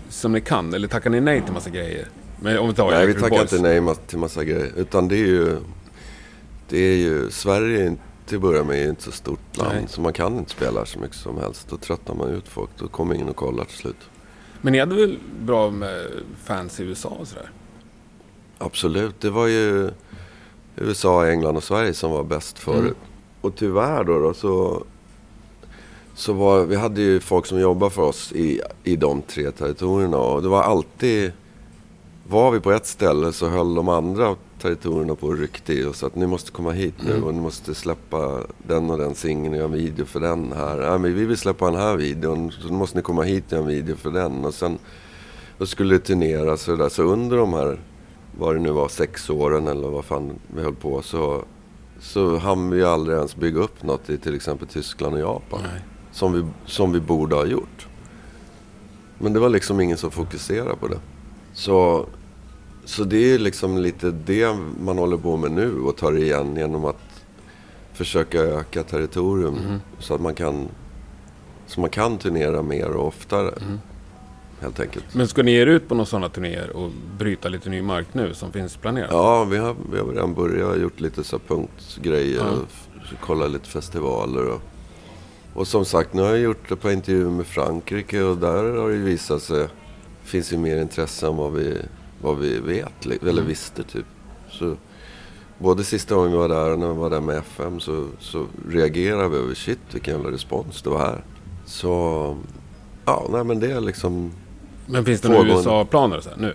som ni kan? Eller tackar ni nej till massa grejer? Men om vi tar Nej, vi tackar inte nej till massa grejer. Utan det är ju, det är ju, Sverige är inte, till att börja med är inte så stort land. Nej. Så man kan inte spela så mycket som helst. Då tröttar man ut folk. Då kommer ingen och kollar till slut. Men ni hade väl bra med fans i USA och sådär? Absolut. Det var ju USA, England och Sverige som var bäst förut. Mm. Och tyvärr då, då så, så var, vi hade ju folk som jobbade för oss i, i de tre territorierna. Och det var alltid, var vi på ett ställe så höll de andra territorierna på och ryckte i oss att ni måste komma hit nu Mm. och ni måste släppa den och den singeln och göra en video för den här. Ja, men vi vill släppa den här videon så måste ni komma hit och göra en video för den. Och sen då skulle det turneras och där. Så under de här, vad det nu var, sex åren eller vad fan vi höll på så, så hann vi aldrig ens bygga upp något i till exempel Tyskland och Japan. Nej. Som vi, som vi borde ha gjort. Men det var liksom ingen som fokuserade på det. Så, så det är liksom lite det man håller på med nu och tar igen genom att försöka öka territorium Mm. så att man kan så man kan turnera mer och oftare. Mm. Helt enkelt. Men ska ni ge er ut på några sådana turnéer och bryta lite ny mark nu som finns planerat? Ja, vi har, vi har redan börjat gjort lite så punktgrejer Ja. och kollat lite festivaler. Och, och som sagt, nu har jag gjort ett par intervjuer med Frankrike och där har det visat sig finns ju mer intresse än vad vi, vad vi vet, eller Mm. visste typ. Så, både sista gången vi var där och när vi var där med FM så, så reagerade vi över shit vilken jävla respons det var här. Så, ja, nej men det är liksom Men finns det några. USA-planer så här, nu?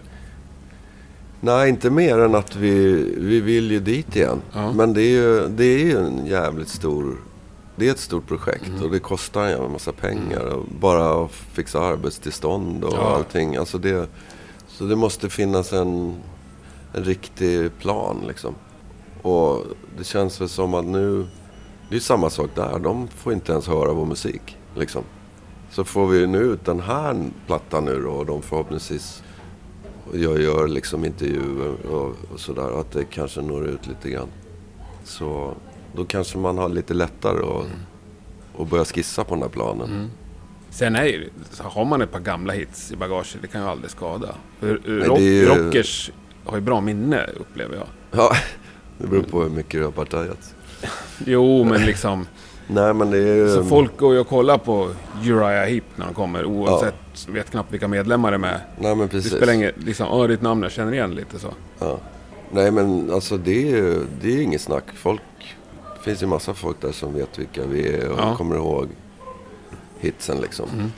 Nej, inte mer än att vi, vi vill ju dit igen. Ja. Men det är, ju, det är ju en jävligt stor... Det är ett stort projekt Mm. och det kostar en jävla massa pengar. Och bara att fixa arbetstillstånd och Ja. allting. Alltså det, så det måste finnas en, en riktig plan liksom. Och det känns väl som att nu... Det är samma sak där. De får inte ens höra vår musik. Liksom. Så får vi nu ut den här plattan nu då och de förhoppningsvis jag gör liksom intervjuer och, och sådär. Att det kanske når ut lite grann. Så då kanske man har lite lättare att, att börja skissa på den här planen. Mm. Sen är ju, har man ett par gamla hits i bagaget, det kan ju aldrig skada. För Nej, rock, det ju- rockers har ju bra minne, upplever jag. Ja, det beror på hur mycket du har partajat. Jo, men liksom... Nej men det är ju... Så folk går ju och kollar på Uriah Heep när de kommer oavsett, vet knappt vilka medlemmar det är med. Nej men Det precis. spelar ingen... Liksom, ja, ditt namn jag känner igen lite så. Ja. Nej men alltså det är ju det är inget snack. Folk... Det finns ju massa folk där som vet vilka vi är och Ja. kommer ihåg hitsen liksom. Mm.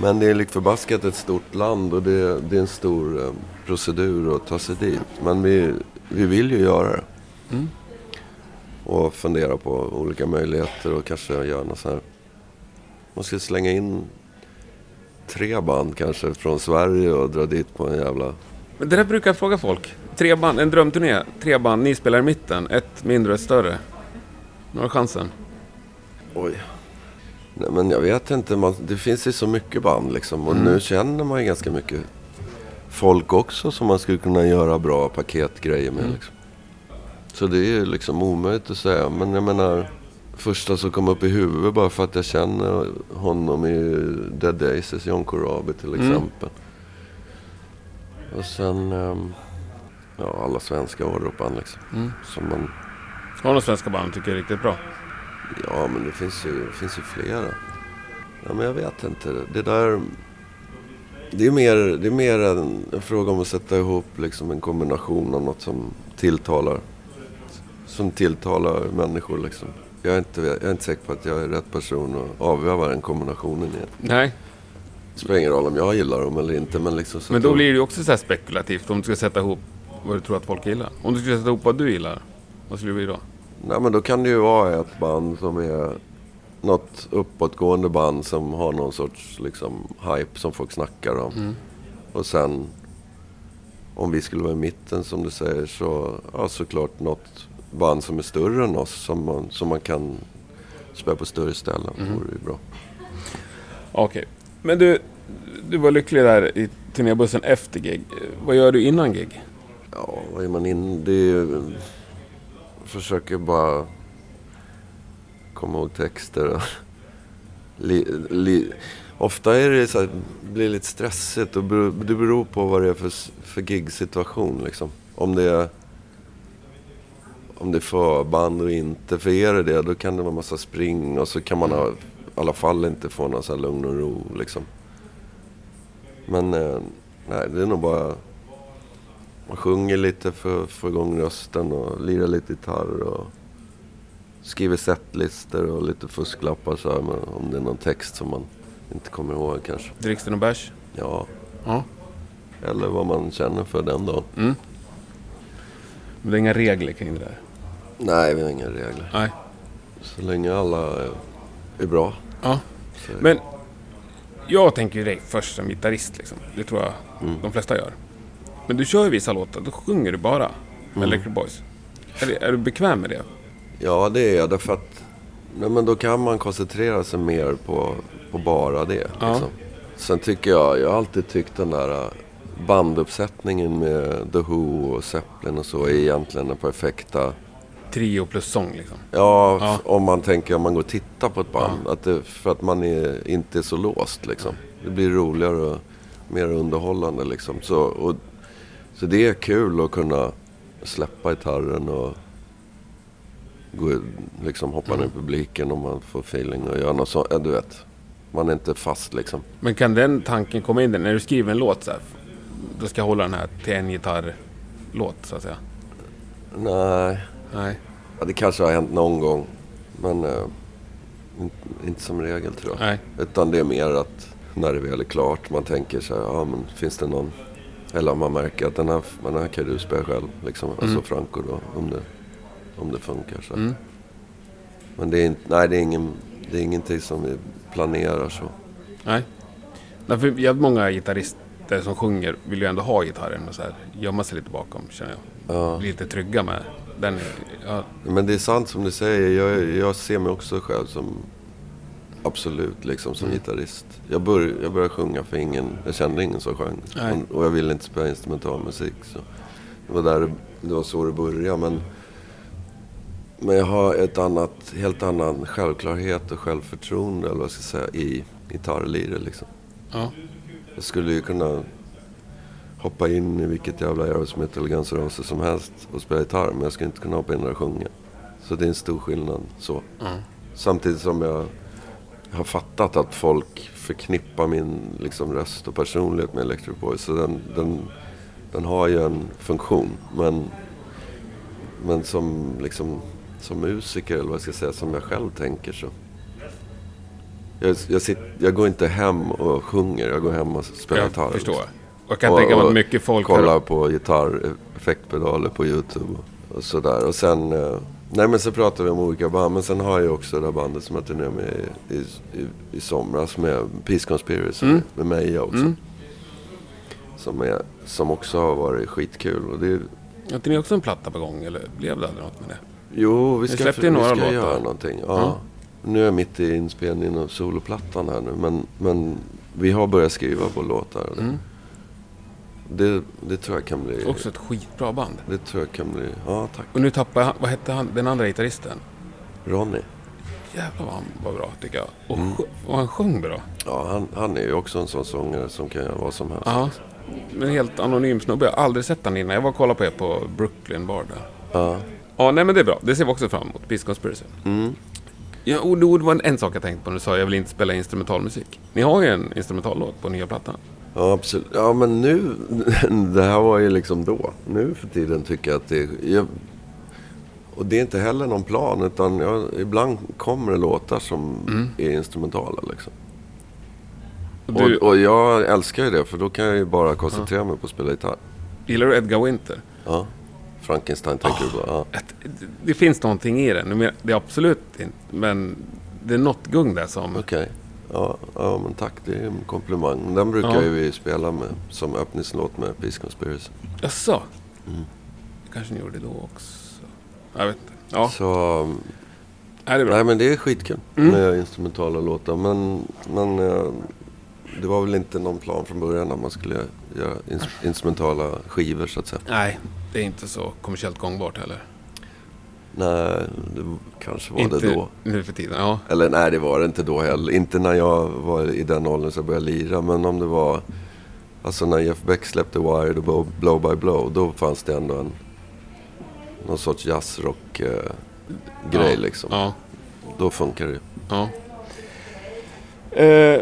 Men det är lik förbaskat ett stort land och det, det är en stor eh, procedur att ta sig dit. Men vi, vi vill ju göra det. Mm. Och fundera på olika möjligheter och kanske göra något så här. Man ska slänga in tre band kanske från Sverige och dra dit på en jävla... Men det där brukar jag fråga folk. Tre band, en drömturné. Tre band, ni spelar i mitten. Ett mindre och ett större. Några chansen? Oj. Nej men jag vet inte. Man, det finns ju så mycket band liksom. Och Mm. nu känner man ju ganska mycket folk också som man skulle kunna göra bra paketgrejer med. Mm. Liksom. Så det är ju liksom omöjligt att säga. Men jag menar. Första som kom upp i huvudet bara för att jag känner honom är ju Dead Daisies, John Corabi till Mm. exempel. Och sen ehm, ja, alla svenska hårdrockband liksom. Mm. Som man, Har några svenska band tycker är riktigt bra? Ja men det finns ju, det finns ju flera. Ja men jag vet inte. Det där... Det är mer, det är mer en, en fråga om att sätta ihop liksom en kombination av något som tilltalar. Som tilltalar människor liksom. Jag är, inte, jag är inte säker på att jag är rätt person att avgöra den kombinationen i. Nej, Det spelar ingen roll om jag gillar dem eller inte men liksom men då blir det ju också så här spekulativt om du ska sätta ihop vad du tror att folk gillar. Om du skulle sätta ihop vad du gillar, vad skulle det bli då? Nej men då kan det ju vara ett band som är något uppåtgående band som har någon sorts liksom hype som folk snackar om. Mm. Och sen om vi skulle vara i mitten som du säger så ja såklart något band som är större än oss som man, som man kan spela på större ställen. Mm. vore ju bra. Okej. Men du, du var lycklig där i turnébussen efter gig. Vad gör du innan gig? Ja, vad är man in? Det är ju... Försöker bara komma ihåg texter. och li, li, ofta är det så här, blir lite stressigt och beror, det beror på vad det är för, för gig-situation liksom. Om det är om det är förband och inte. För är det det, då kan det vara massa spring och så kan man ha, i alla fall inte få någon så här lugn och ro liksom. Men eh, nej, det är nog bara man sjunger lite för att få igång rösten och lirar lite gitarr och skriver setlistor och lite fusklappar så här, om det är någon text som man inte kommer ihåg kanske. Dricks det någon bärs? Ja, Ja. eller vad man känner för den dagen. Mm. Men det är inga regler kring det där? Nej, vi har inga regler. Nej. Så länge alla är, bra. Ja. Så. Men jag tänker ju dig först som gitarrist liksom. Det tror jag Mm. de flesta gör. Men du kör ju vissa låtar, då sjunger du bara med Mm. Electric Boys. Är, är du bekväm med det? Ja, det är jag. Därför att nej, men då kan man koncentrera sig mer på, på bara det. Ja. Liksom. Sen tycker jag, jag har alltid tyckt den där äh, banduppsättningen med The Who och Zeppelin och så är egentligen den perfekta. Trio plus sång liksom. Ja, Ja. om man tänker om man går och tittar på ett band. Att det, för att man är, inte är så låst liksom. Det blir roligare och mer underhållande liksom. Så, och, så det är kul att kunna släppa gitarren och gå, liksom hoppa ner i publiken om man får feeling och göra något så, ja, du vet. Man är inte fast liksom. Men kan den tanken komma in där när du skriver en låt så här, Då ska jag hålla den här till en gitarrlåt så att säga. Nej, Nej. ja, det kanske har hänt någon gång. Men eh, inte, inte som regel tror jag. Nej. Utan det är mer att när det väl är klart man tänker så här, ja men finns det någon... Eller om man märker att den här, den här kan du spela själv. Liksom. Alltså Franco då, om det, om det funkar. Så. Mm. Men det är, inte, nej, det, är ingen, det är ingenting som vi planerar så. Nej. Därför jävligt många gitarrister som sjunger vill ju ändå ha gitarren och så här gömma sig lite bakom känner jag. Ja. Bli lite trygga med den. Ja, Men det är sant som du säger. Jag, jag ser mig också själv som absolut liksom som gitarrist. Jag, bör, jag började sjunga för ingen, jag kände ingen som sjöng. Och, och jag ville inte spela instrumental musik. Så det, var där, det- det var så det började. Men, men jag har ett annat, helt annan självklarhet och självförtroende eller vad jag ska säga, i gitarrliret liksom. ja. Jag skulle ju kunna hoppa in i vilket jävla Aerosmith eller Guns N' Roses som helst och spela gitarr. Men jag skulle inte kunna hoppa in där och sjunga. Så det är en stor skillnad så. Mm. Samtidigt som jag har fattat att folk förknippar min liksom, röst och personlighet med Electric Boys. Så den, den, den har ju en funktion. Men, men som, liksom, som musiker, eller vad jag ska säga, som jag själv tänker så. Jag, jag, sitter, jag går inte hem och sjunger, jag går hem och spelar Jag gitarr. förstår. liksom. Och jag kan Och- tänka mig att mycket folk Kollar på gitarreffektpedaler på YouTube och, och sådär. Och sen, eh, nej men så pratar vi om olika band. Men sen har jag också det där bandet som jag turnerade med i, i, i, somras med Peace Conspiracy. Mm. Med Meja också. Mm. Som, är, som också har varit skitkul. Och det, är- inte ni också en platta på gång eller blev det aldrig något med det? jo, vi ska, vi ska låtar. göra någonting. Ja. Ja. Nu är jag mitt i inspelningen av soloplattan här nu. Men, men vi har börjat skriva på låtar. Mm. Det, det tror jag kan bli... Också ett skitbra band. Det tror jag kan bli... Ja, tack. Och nu tappar jag, vad hette han, den andra gitarristen? Ronny. Jävlar vad han var bra tycker jag. Och, Mm. och han sjöng bra. Ja, han, han är ju också en sån sångare som kan göra vad som helst. Ja. Men helt anonym snubbe. Jag har aldrig sett han innan. Jag var och kollade på er på Brooklyn Bar där. Ja. Ja, nej men det är bra. Det ser vi också fram emot. Peace Conspiracy. Mm. Ja, och det var en, en sak jag tänkte på när du sa jag vill inte spela instrumentalmusik. Ni har ju en instrumentallåt på nya plattan. Ja, absolut. Ja, men nu... Det här var ju liksom då. Nu för tiden tycker jag att det... Jag, och det är inte heller någon plan, utan jag, ibland kommer det låtar som är instrumentala. Liksom. Och du, Och, och jag älskar ju det, för då kan jag ju bara koncentrera mig på att spela gitarr. gillar du Edgar Winter? Ja. Frankenstein tänker du på? Ja. Att, det, det finns någonting i den. Men- Det är absolut inte, men det är något gung där som... Okej. Ja, ja, men tack. Det är en komplimang. Den brukar Ja. ju vi spela med som öppningslåt med Peace Conspiracy. Jaså? Mm. kanske ni gjorde det då också? Jag vet inte. Ja, Så, nej, det är bra. nej men det är skitkul Mm. med instrumentala låtar. Men, men eh, det var väl inte någon plan från början att man skulle göra ins- instrumentala skivor så att säga. Nej, det är inte så kommersiellt gångbart heller. Nej, det kanske var inte det då. nu för tiden. Ja, Eller nej, det var det inte då heller. Inte när jag var i den åldern så jag började lira. Men om det var... Alltså när Jeff Beck släppte Wired och Blow- by Blow. Då fanns det ändå en... Någon sorts jazzrock-grej ja, liksom. Ja, Då funkar det. ja. Eh,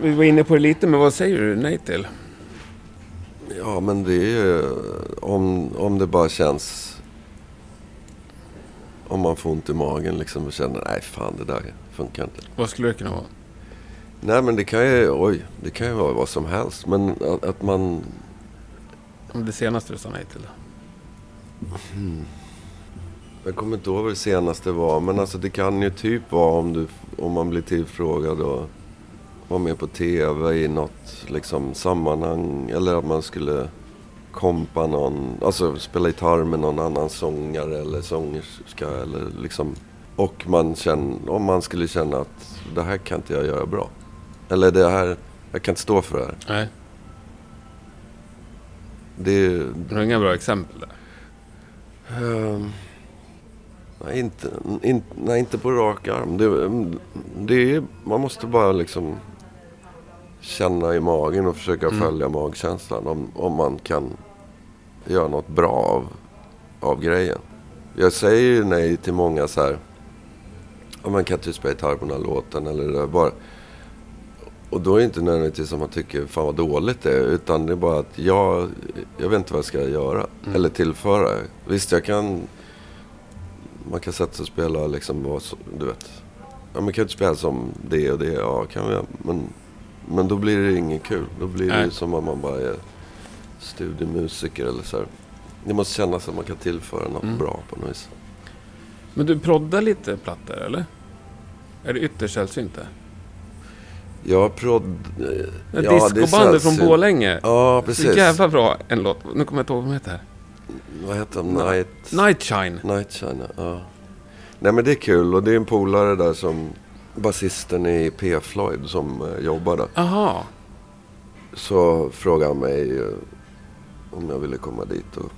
vi var inne på det lite, men vad säger du nej till? Ja, men det är ju... Om, om det bara känns... Om man får ont i magen liksom och känner nej fan det där funkar inte. Vad skulle det kunna vara? Nej men det kan ju, oj, det kan ju vara vad som helst. Men att, att man det senaste du sa nej till? Hmm. Jag kommer inte ihåg vad det senaste var. Men alltså det kan ju typ vara om, du, om man blir tillfrågad och vara med på TV i något liksom, sammanhang. Eller att man skulle kompa någon, alltså spela gitarr med någon annan sångare eller sångerska. Eller liksom, och man känner, om man skulle känna att det här kan inte jag göra bra. Eller det här, jag kan inte stå för det här. Nej. Det, Du har inga bra exempel där? Ehm, nej, inte, in, nej, inte på rak arm. Det, det är, man måste bara liksom känna i magen och försöka Mm. följa magkänslan. Om, om man kan göra något bra av, av grejen. Jag säger ju nej till många så här. Om man kan inte spela gitarr på den här låten eller det där, bara. Och då är det inte nödvändigtvis som man tycker fan vad dåligt det är. Utan det är bara att jag, jag vet inte vad jag ska göra. Eller tillföra. Visst jag kan. Man kan sätta sig och spela liksom vad som, du vet. Ja man kan inte spela som det och det. Ja kan vi. Men, men då blir det inget kul. Då blir det Nej. ju som om man bara är studiemusiker eller så här. Det måste kännas att man kan tillföra något Mm. bra på något vis. Men du proddar lite plattor, eller? Är det ytterst sällsynt det? Jag prodd... Ja, det är Discobandet från. Borlänge. Ja Så precis. jävla bra en låt. Nu kommer jag inte ihåg vad de heter. Vad heter de? Night... Nightshine. Night China, ja. Nej men det är kul och det är en polare där som basisten i P. Floyd som eh, jobbar där. Aha. Så frågade han mig eh, om jag ville komma dit och,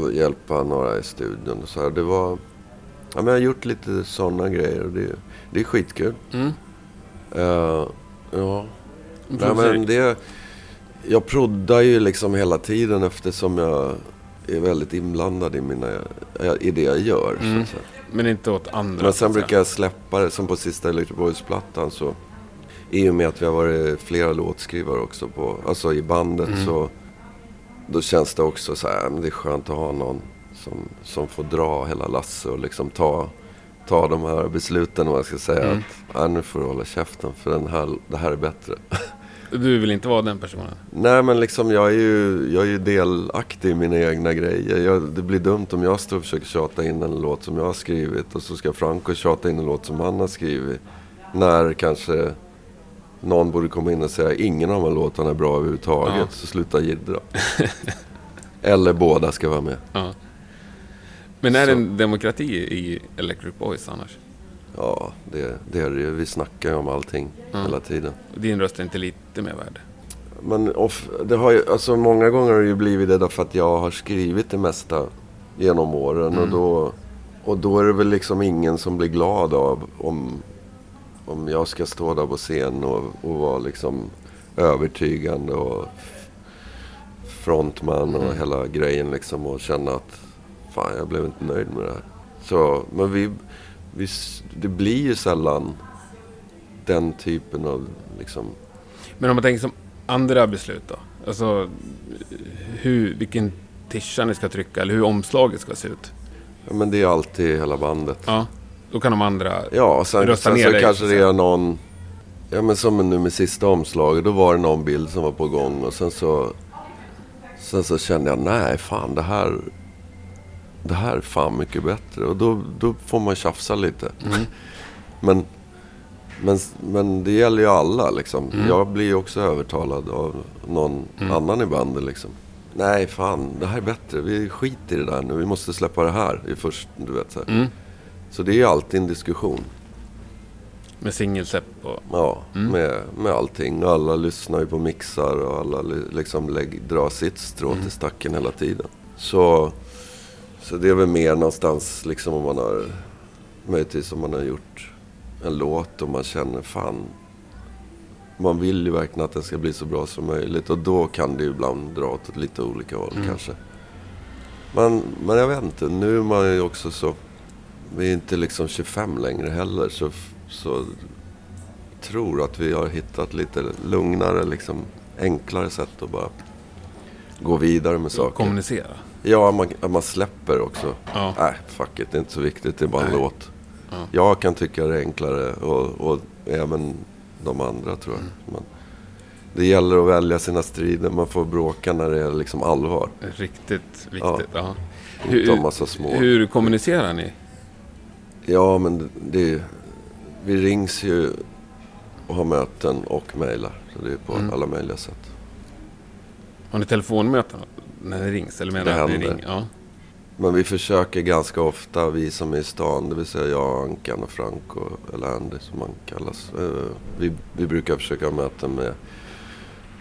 och hjälpa några i studion. Och så här. Det var... Ja, men jag har gjort lite sådana grejer och det, det är skitkul. Mm. Eh, ja. Nej, men det, jag proddar ju liksom hela tiden eftersom jag är väldigt inblandad i, mina, i det jag gör. Mm. Men inte åt andra. Men sen brukar jag släppa det, som på sista Electric Boys-plattan så i och med att vi har varit flera låtskrivare också på, alltså i bandet Mm. så då känns det också så här, men det är skönt att ha någon som, som får dra hela lasset och liksom ta, ta de här besluten om man ska säga Mm. att ah, nu får du hålla käften för den här, det här är bättre. Du vill inte vara den personen? Nej men liksom jag är ju, jag är ju delaktig i mina egna grejer. Jag, det blir dumt om jag står och försöker tjata in en låt som jag har skrivit och så ska Franco tjata in en låt som han har skrivit. När kanske någon borde komma in och säga ingen av de här låtarna är bra överhuvudtaget. Ja. Så sluta jiddra. Eller båda ska vara med. Ja. Men är det Så. en demokrati i Electric Boys annars? Ja, det, det är det ju. Vi snackar ju om allting Ja. hela tiden. Din röst är inte lite mer värd? Men off, det har ju, alltså många gånger har det ju blivit det därför att jag har skrivit det mesta genom åren. Och, Mm. då, och då är det väl liksom ingen som blir glad av om, om jag ska stå där på scen och, och vara liksom övertygande och frontman och Mm. hela grejen liksom och känna att fan jag blev inte nöjd med det här. Så, men vi, vi, det blir ju sällan den typen av liksom Men om man tänker som andra beslut då? Alltså hur, vilken tischa ni ska trycka eller hur omslaget ska se ut? Ja, men det är alltid hela bandet. Ja, då kan de andra... Ja, sen, Rösta sen ner så dig, kanske att det är någon... Ja, men som nu med sista omslaget. Då var det någon bild som var på gång och sen så... Sen så kände jag, nej fan det här... Det här är fan mycket bättre. Och då, då får man tjafsa lite. Mm. Men, men, men det gäller ju alla liksom. Mm. Jag blir ju också övertalad av någon Mm. annan i bandet liksom. Nej fan, det här är bättre. Vi skiter i det där nu. Vi måste släppa det här i först, du vet så här. Mm. Så det är ju alltid en diskussion. Med singelsläpp och... Ja, Mm. med, med allting. Alla lyssnar ju på mixar och alla li- liksom lägg, drar sitt strå Mm. till stacken hela tiden. Så, så det är väl mer någonstans liksom om man har, möjligtvis om man har gjort en låt och man känner fan, man vill ju verkligen att den ska bli så bra som möjligt. Och då kan det ju ibland dra åt lite olika håll Mm. kanske. Men, men jag vet inte, nu är man ju också så, vi är inte liksom 25 längre heller. Så, så tror att vi har hittat lite lugnare, liksom enklare sätt att bara gå vidare med saker. Kommunicera. Ja, man, man släpper också. Ja. Nej, fuck it, det är inte så viktigt, det är bara en Nej. låt. Ja. Jag kan tycka det är enklare och, och även de andra tror jag. Mm. Men det gäller att välja sina strider. Man får bråka när det är liksom allvar. Riktigt viktigt. Ja. Inte om massa små. hur kommunicerar ni? Ja, men det, vi rings ju och har möten och mejlar. Så det är på Mm. alla möjliga sätt. Har ni telefonmöten när det rings? Eller menar Det ni händer. ringer? Ja. Men vi försöker ganska ofta, vi som är i stan, det vill säga jag, Ankan och Franco, eller Andy som han kallas. eh, Vi, vi brukar försöka ha möten med,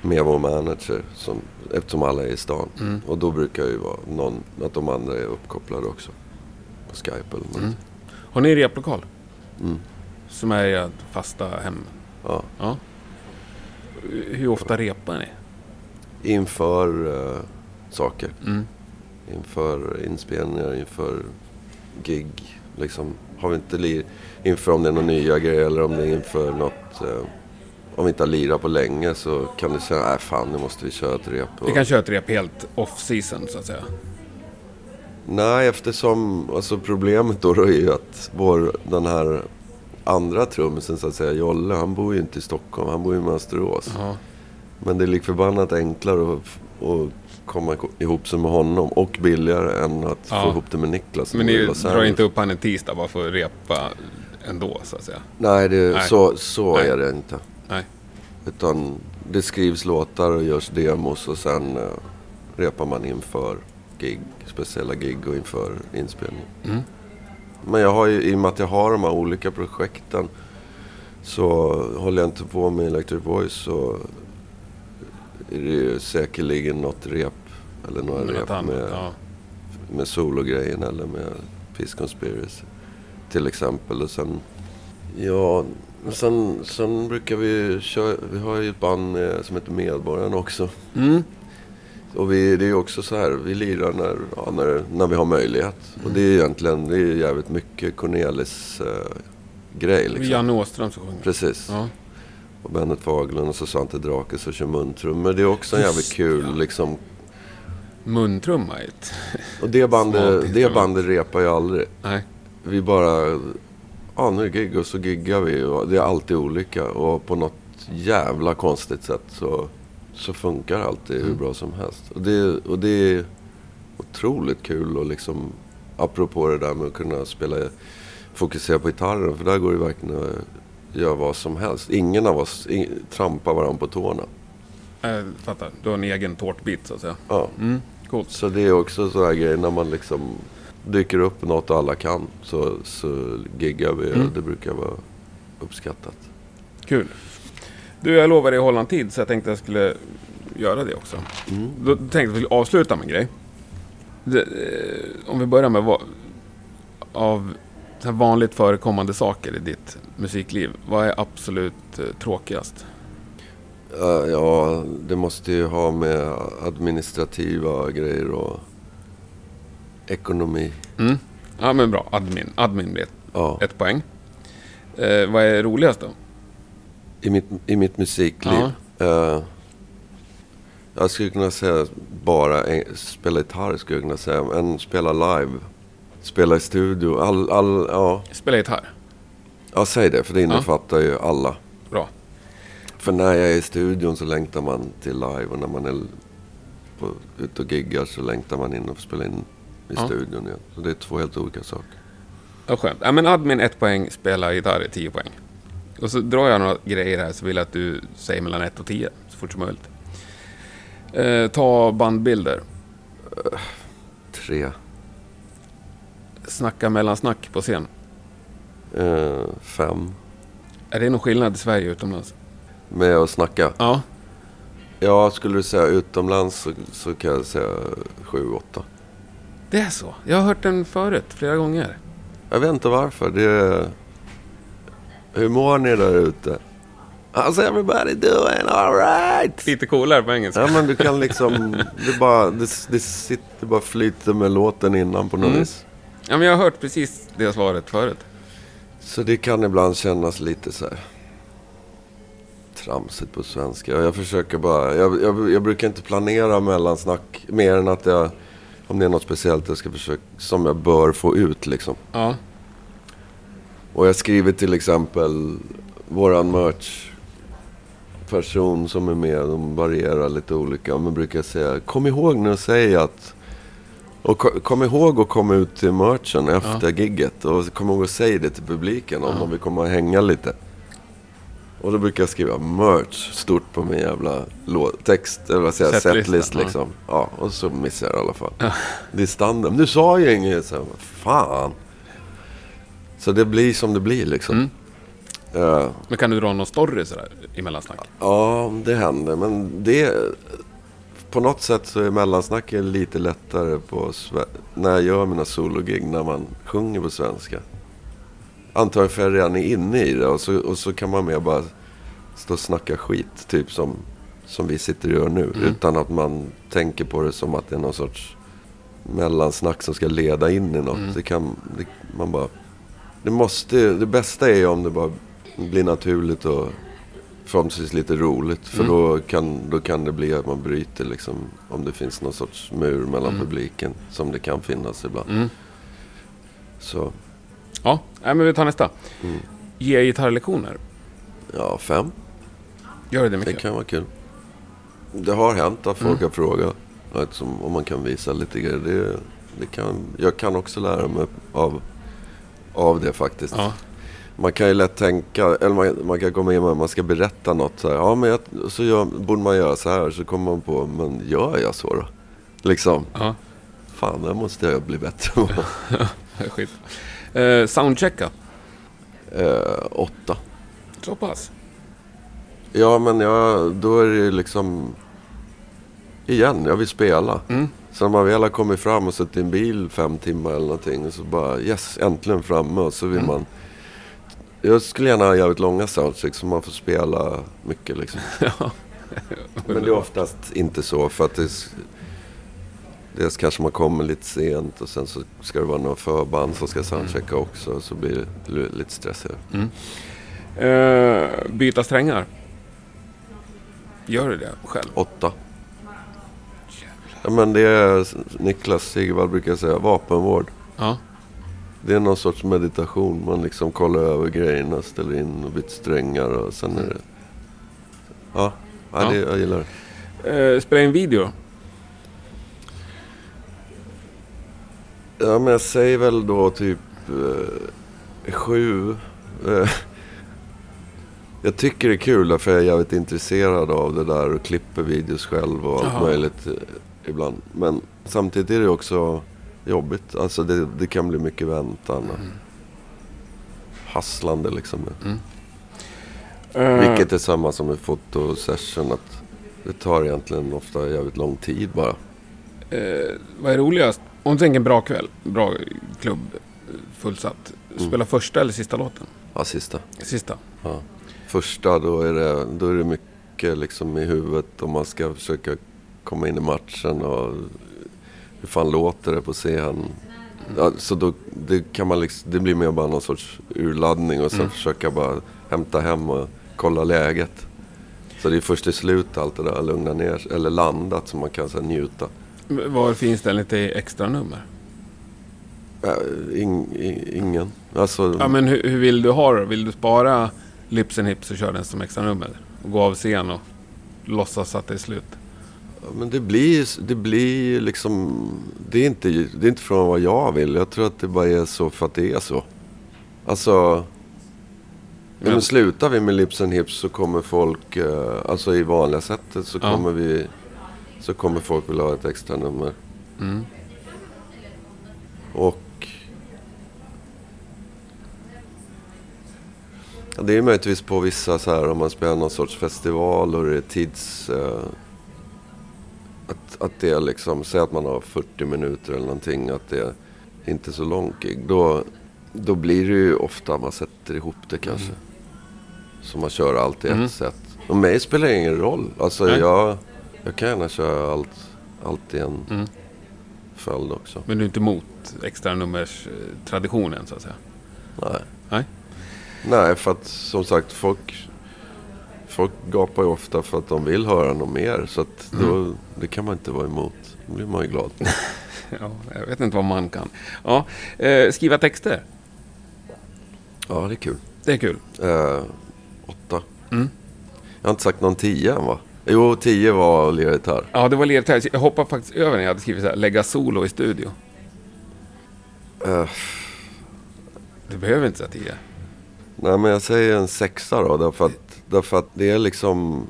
med vår manager, som, eftersom alla är i stan. Mm. Och då brukar det ju vara någon, att de andra är uppkopplade också. På Skype eller något. Mm. Har ni replokal? Mm. Som är ert fasta hem? Ja. Ja. Hur ofta repar ni? Inför eh, saker. Mm. Inför inspelningar, inför gig. Liksom, har vi inte lir, inför om det är några nya grejer eller om det är inför något. Eh, om vi inte har lirat på länge så kan det säga, nej fan nu måste vi köra ett rep. Vi kan köra ett rep helt off-season så att säga. Nej, eftersom alltså problemet då, då är ju att vår, den här andra trummisen så att säga, Jolle, han bor ju inte i Stockholm, han bor ju i Mönsterås. Ja. Men det är lik förbannat enklare att, att komma ihop sig med honom och billigare än att Ja. få ihop det med Niklas. Men ni drar inte upp han en tisdag bara för att repa ändå så att säga? Nej, det, Nej. så, så Nej. är det inte. Nej. Utan det skrivs låtar och görs demos och sen uh, repar man inför gig, speciella gig och inför inspelning. Mm. Men jag har ju, i och med att jag har de här olika projekten så håller jag inte på med Electric Voice så är det ju säkerligen något rep eller några Något rep annat, med, ja. med sologrejen eller med Peace Conspiracy till exempel. Och sen, ja, sen, sen brukar vi köra, vi har ju ett band med, som heter Medborgarna också. Mm. Och vi, det är också så här, vi lirar när, ja, när, när vi har möjlighet. Och det är egentligen, det är jävligt mycket Cornelis eh, grej liksom. Janne Åström som sjunger. Precis. Ja. Och Bennet Fagerlund och så Svante Drake som kör muntrummor. Det är också en jävligt kul ja. liksom. Muntrumma ett... Och det bandet, det bandet repar ju aldrig. Nej. Vi bara, ja nu är gig och så giggar vi. Och det är alltid olika. Och på något jävla konstigt sätt så, så funkar alltid hur Mm. bra som helst. Och det, och det är otroligt kul och liksom, apropå det där med att kunna spela, fokusera på gitarren. För där går det verkligen att göra vad som helst. Ingen av oss in, trampar varandra på tårna. Jag fattar. Du har en egen tårtbit så att säga. Ja. Mm. Coolt. Så det är också sådana grejer när man liksom dyker upp något och alla kan. Så, så giggar vi Mm. och det brukar vara uppskattat. Kul. Du, jag lovade dig att hålla en tid så jag tänkte jag skulle göra det också. Mm. Då tänkte jag att vi skulle avsluta med en grej. Det, eh, om vi börjar med vad, av så vanligt förekommande saker i ditt musikliv. Vad är absolut eh, tråkigast? Ja, Ja, det måste ju ha med administrativa grejer och ekonomi. Mm. Ja, men bra. Admin. Admin blir ett, Ja, ett poäng. Eh, vad är roligast då? I mitt, i mitt musikliv. Eh, jag skulle kunna säga bara en, spela gitarr skulle jag kunna säga. Men spela live. Spela i studio. All, all, ja. Spela gitarr. ja, säg det för det innefattar ju alla. Bra. För när jag är i studion så längtar man till live och när man är på, ute och giggar så längtar man in och får spela in i Ja. studion igen. Så det är två helt olika saker. Ja, skönt. Ja, men admin ett poäng, spela gitarr tio poäng. Och så drar jag några grejer här så vill jag att du säger mellan ett och tio så fort som möjligt. Eh, ta bandbilder. Tre, Snacka mellan snack på scen. eh, fem. Är det någon skillnad i Sverige och utomlands? Med att snacka. Ja. Ja, skulle du säga utomlands så, så kan jag säga sju, åtta. Det är så. Jag har hört den förut, flera gånger. Jag vet inte varför. Det är... Hur mår ni där ute? How's everybody doing? Alright! Lite coolare på engelska. Ja men du kan liksom, det bara, det, det sitter bara flyter med låten innan på något Mm. vis. Ja, men jag har hört precis det svaret förut. Så det kan ibland kännas lite så här tramsigt på svenska. Jag försöker bara, jag, jag, jag brukar inte planera mellansnack mer än att jag, om det är något speciellt jag ska försöka, som jag bör få ut liksom. Ja. Och jag skriver till exempel våran merch person som är med, de varierar lite olika. Man brukar säga, kom ihåg nu att säga att... Och ko- kom ihåg att komma ut till merchen efter gigget. Och kom ihåg att säga det till publiken om de vill komma och hänga lite. Och då brukar jag skriva merch stort på min jävla text, eller vad säger jag, setlist ja. liksom. Ja, och så missar jag i alla fall. Det är standard. Nu sa jag inget, så här, fan. Så det blir som det blir liksom. Mm. Eh, Men kan du dra någon story sådär i mellansnack? Ja, det händer. Men det... På något sätt så är mellansnacket lite lättare på när jag gör mina sologig när man sjunger på svenska. Antagligen för jag redan är inne i det och så, och så kan man mer bara stå och snacka skit. Typ som, som vi sitter och gör nu. Utan att man tänker på det som att det är någon sorts mellansnack som ska leda in i något. Det kan det, man bara... Det, måste, det bästa är ju om det bara blir naturligt och förhoppningsvis lite roligt. För då, kan, då kan det bli att man bryter liksom. Om det finns någon sorts mur mellan publiken. Som det kan finnas ibland. Mm. Så, Ja, nej, men vi tar nästa. Mm. Ge gitarrlektioner. ja, fem. Gör det Det mycket? kan vara kul. Det har hänt att folk har frågat om man kan visa lite grejer. Det, det kan, jag kan också lära mig av, av det faktiskt. Ja. Man kan ju lätt tänka, eller man, man kan komma in med att man ska berätta något. Så här, ja, men jag, så gör, borde man göra så här. Så kommer man på, men gör jag så då? Liksom, ja. fan det måste jag bli bättre på. Skit. Eh, soundchecka. eh, åtta. Så pass? Ja, men jag, då är det ju liksom... Igen, jag vill spela. Mm. Så när man väl har kommit fram och suttit i en bil fem timmar eller någonting. Och så bara yes, äntligen framme. Och så vill man... Jag skulle gärna ha jävligt långa soundchecks så man får spela mycket liksom. ja. Men det är oftast inte så för att det... är- Dels kanske man kommer lite sent och sen så ska det vara några förband som ska soundchecka också. Så blir det li- lite stressigare. Eh, byta strängar. Gör du det själv? Åtta. Ja, men det är Niklas Sigvall brukar säga, vapenvård. Ja. Det är någon sorts meditation. Man liksom kollar över grejerna, ställer in och byter strängar och sen är det... Ja, ja, Ja. Det, jag gillar det. Eh, spela in video. Ja, men jag säger väl då typ eh, sju. Eh, jag tycker det är kul därför jag är jävligt intresserad av det där och klipper videos själv och allt Jaha. möjligt ibland. Men samtidigt är det också jobbigt. Alltså det, det kan bli mycket väntan och hasslande liksom. Eh, Vilket är samma som med fotosession. Att det tar egentligen ofta jävligt lång tid bara. eh, vad är roligast? Om du tänker en bra kväll, bra klubb, fullsatt. Spela första eller sista låten? Ja, sista. Sista. Ja. Första då är, det, då är det mycket liksom i huvudet om man ska försöka komma in i matchen och hur fan låter det på scen. Ja, så då det kan man liksom, det blir mer bara någon sorts urladdning och sen försöka bara hämta hem och kolla läget. Så det är först i slut allt det där lugna ner eller landat så man kan här, njuta. Var för inställning till extra nummer? Äh, ing, i- ingen. Alltså, Ja, men hur, hur vill du ha det? Vill du spara Lips and Hips och köra den som extra nummer? Och gå av scen och låtsas att det är slut? Ja, Men det blir, det blir liksom... Det är, inte, det är inte från vad jag vill. Jag tror att det bara är så för att det är så. Alltså... Ja. Men- Men slutar vi med Lips and Hips så kommer folk... eh, Alltså i vanliga sättet så Ja. kommer vi... Så kommer folk vilja ha ett extra nummer. Mm. Och... Ja, det är möjligtvis på vissa så här om man spelar någon sorts festival och det är tids... Eh, att, att det är liksom, säg att man har 40 minuter eller någonting, att det är inte så långt gig. Då, då blir det ju ofta man sätter ihop det kanske. Så man kör allt i ett Mm. sätt. Och mig spelar det ingen roll. Alltså Nej. jag, jag kan gärna köra allt, allt i en Mm. följd också. Men du är inte emot extra nummers eh, traditionen så att säga? Nej. Nej. Nej, för att som sagt folk, folk gapar ju ofta för att de vill höra något mer. Så att då, det kan man inte vara emot. Då blir man ju glad. Ja, jag vet inte vad man kan. Ja, eh, skriva texter. Ja, det är kul. Det är kul. Eh, åtta. Mm. Jag har inte sagt någon tio än va? Jo, tio var lira gitarr. Ja, det var ledträd. Jag hoppar faktiskt över när jag hade skrivit så här, lägga solo i studio. Eh, Du behöver inte säga tio. nej, men jag säger en sexa då. Därför att, därför att det är liksom...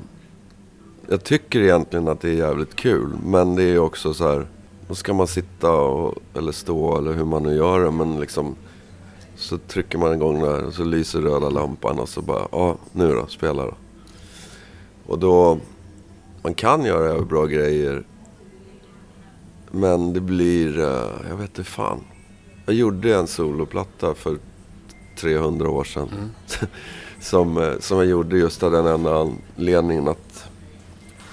Jag tycker egentligen att det är jävligt kul. Men det är också så här... Då ska man sitta och, eller stå eller hur man nu gör det. Men liksom... Så trycker man igång där och så lyser röda lampan och så bara... Ja, nu då, spela då. Och då... Man kan göra bra grejer. Men det blir... Eh, jag vet inte fan. Jag gjorde en soloplatta för 300 år sedan. som, eh, som jag gjorde just av den enda anledningen att,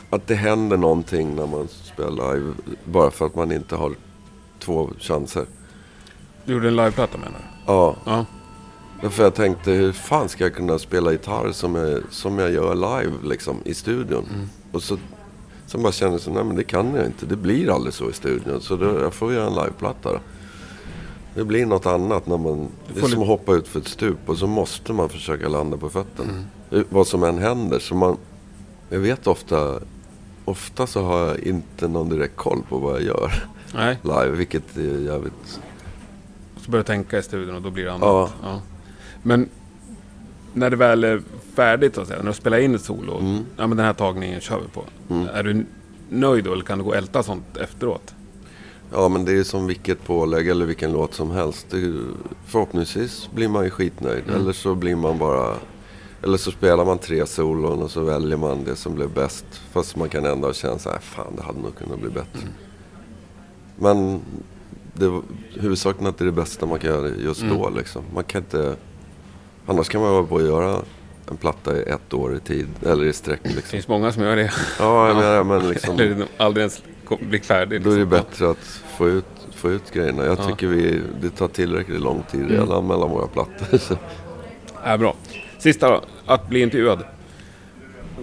att det händer någonting när man spelar live. Bara för att man inte har två chanser. Du gjorde en liveplatta menar du? Ja, Ja. därför jag tänkte hur fan ska jag kunna spela gitarr som jag, som jag gör live liksom i studion. Och så, så bara kände jag nej men det kan jag inte. Det blir aldrig så i studion. Så då, jag får göra en liveplatta då. Det blir något annat när man... Det är som att hoppa ut för ett stup och så måste man försöka landa på fötterna. Eh, Vad som än händer. Så man... Jag vet ofta... Ofta så har jag inte någon direkt koll på vad jag gör Nej, live. Vilket är jävligt... så börjar du tänka i studion och då blir det annat. Ja. Men när det väl är färdigt, så att säga, när du spelar in ett solo. Mm. Ja, men den här tagningen kör vi på. Mm. Är du nöjd då eller kan du gå och älta sånt efteråt? Ja men det är som vilket pålägg eller vilken låt som helst. Det, förhoppningsvis blir man ju skitnöjd. Mm. Eller så blir man bara... Eller så spelar man tre solon och så väljer man det som blev bäst. Fast man kan ändå känna så här, fan det hade nog kunnat bli bättre. Mm. Men det, huvudsaken är att det är det bästa man kan göra just Mm. då liksom. Man kan inte... Annars kan man vara på att göra en platta i ett år i tid. Eller i sträck Det liksom. finns många som gör det. Ja, jag menar men liksom... eller aldrig ens blir färdig. Då är det liksom. bättre att få ut, få ut grejerna. Jag Ja. tycker vi, det tar tillräckligt lång tid redan mellan våra plattor. Så, Ja, bra. Sista då. Att bli intervjuad.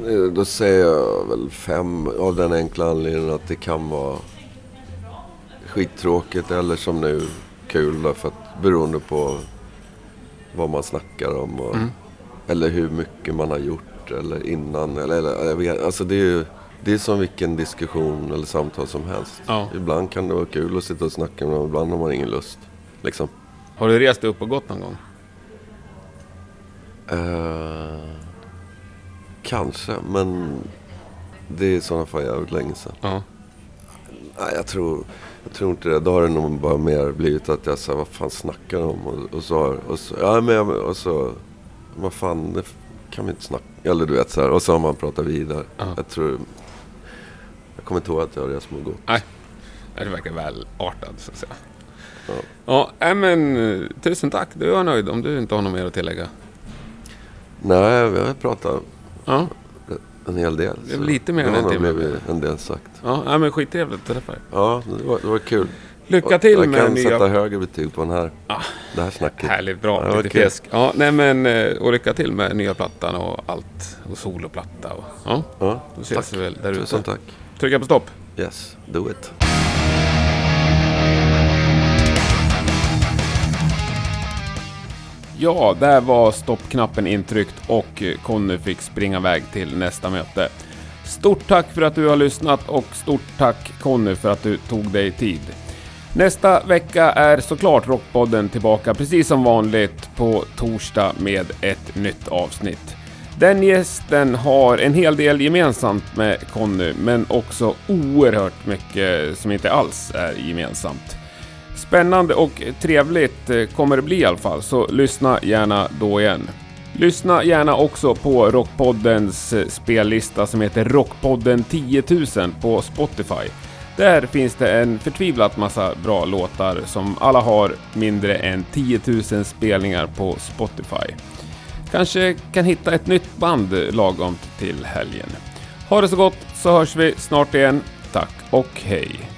eh, då säger jag väl fem av den enkla anledningen att det kan vara skittråkigt eller som nu kul därför att beroende på vad man snackar om och, Mm. eller hur mycket man har gjort eller innan. Eller, eller, jag vet, alltså det är ju det är som vilken diskussion eller samtal som helst. Ja. Ibland kan det vara kul att sitta och snacka med någon, ibland har man ingen lust. Liksom. Har du rest upp och gått någon gång? Eh, kanske, men det är i sådana fall jävligt länge sedan. Ja. Nej, jag tror, jag tror inte det. Då har det nog bara mer blivit att jag säger vad fan snackar de om? Och, och så, och så, ja men jag- och så, vad fan, det kan vi inte snacka. Eller du vet så här, och så har man pratat vidare. Ja. Jag tror, kommer inte ihåg att jag har rest och gått. Nej, det verkar väl artad så att säga. Ja. Ja, men eh, tusen tack. Du är nöjd om du inte har något mer att tillägga. Nej, vi har pratat Ja, en hel del. Lite mer än en timme. blivit en del sagt. ja nej, men skittrevligt att träffa dig. Ja, det var, det var kul. Lycka till jag med kan nya... sätta högre betyg på den här, Ah. det här snacket. Härligt, bra. Ja, lite kul. fjäsk. Ja, nej men eh, och lycka till med nya plattan och allt. Och soloplatta och... Ja, Ja, då ses tack. vi väl där Tusen ute. tack. Trycka på stopp. Yes, do it. Ja, där var stoppknappen intryckt och Conny fick springa iväg till nästa möte. Stort tack för att du har lyssnat och stort tack Conny för att du tog dig tid. Nästa vecka är såklart Rockpodden tillbaka precis som vanligt på torsdag med ett nytt avsnitt. Den gästen har en hel del gemensamt med Conny, men också oerhört mycket som inte alls är gemensamt. Spännande och trevligt eh, kommer det bli i alla fall, så lyssna gärna då igen. Lyssna gärna också på Rockpoddens eh, spellista som heter Rockpodden 10 000 på Spotify. Där finns det en förtvivlat massa bra låtar som alla har mindre än 10 000 spelningar på Spotify. Kanske kan hitta ett nytt band lagom till helgen. Ha det så gott så hörs vi snart igen. Tack och hej!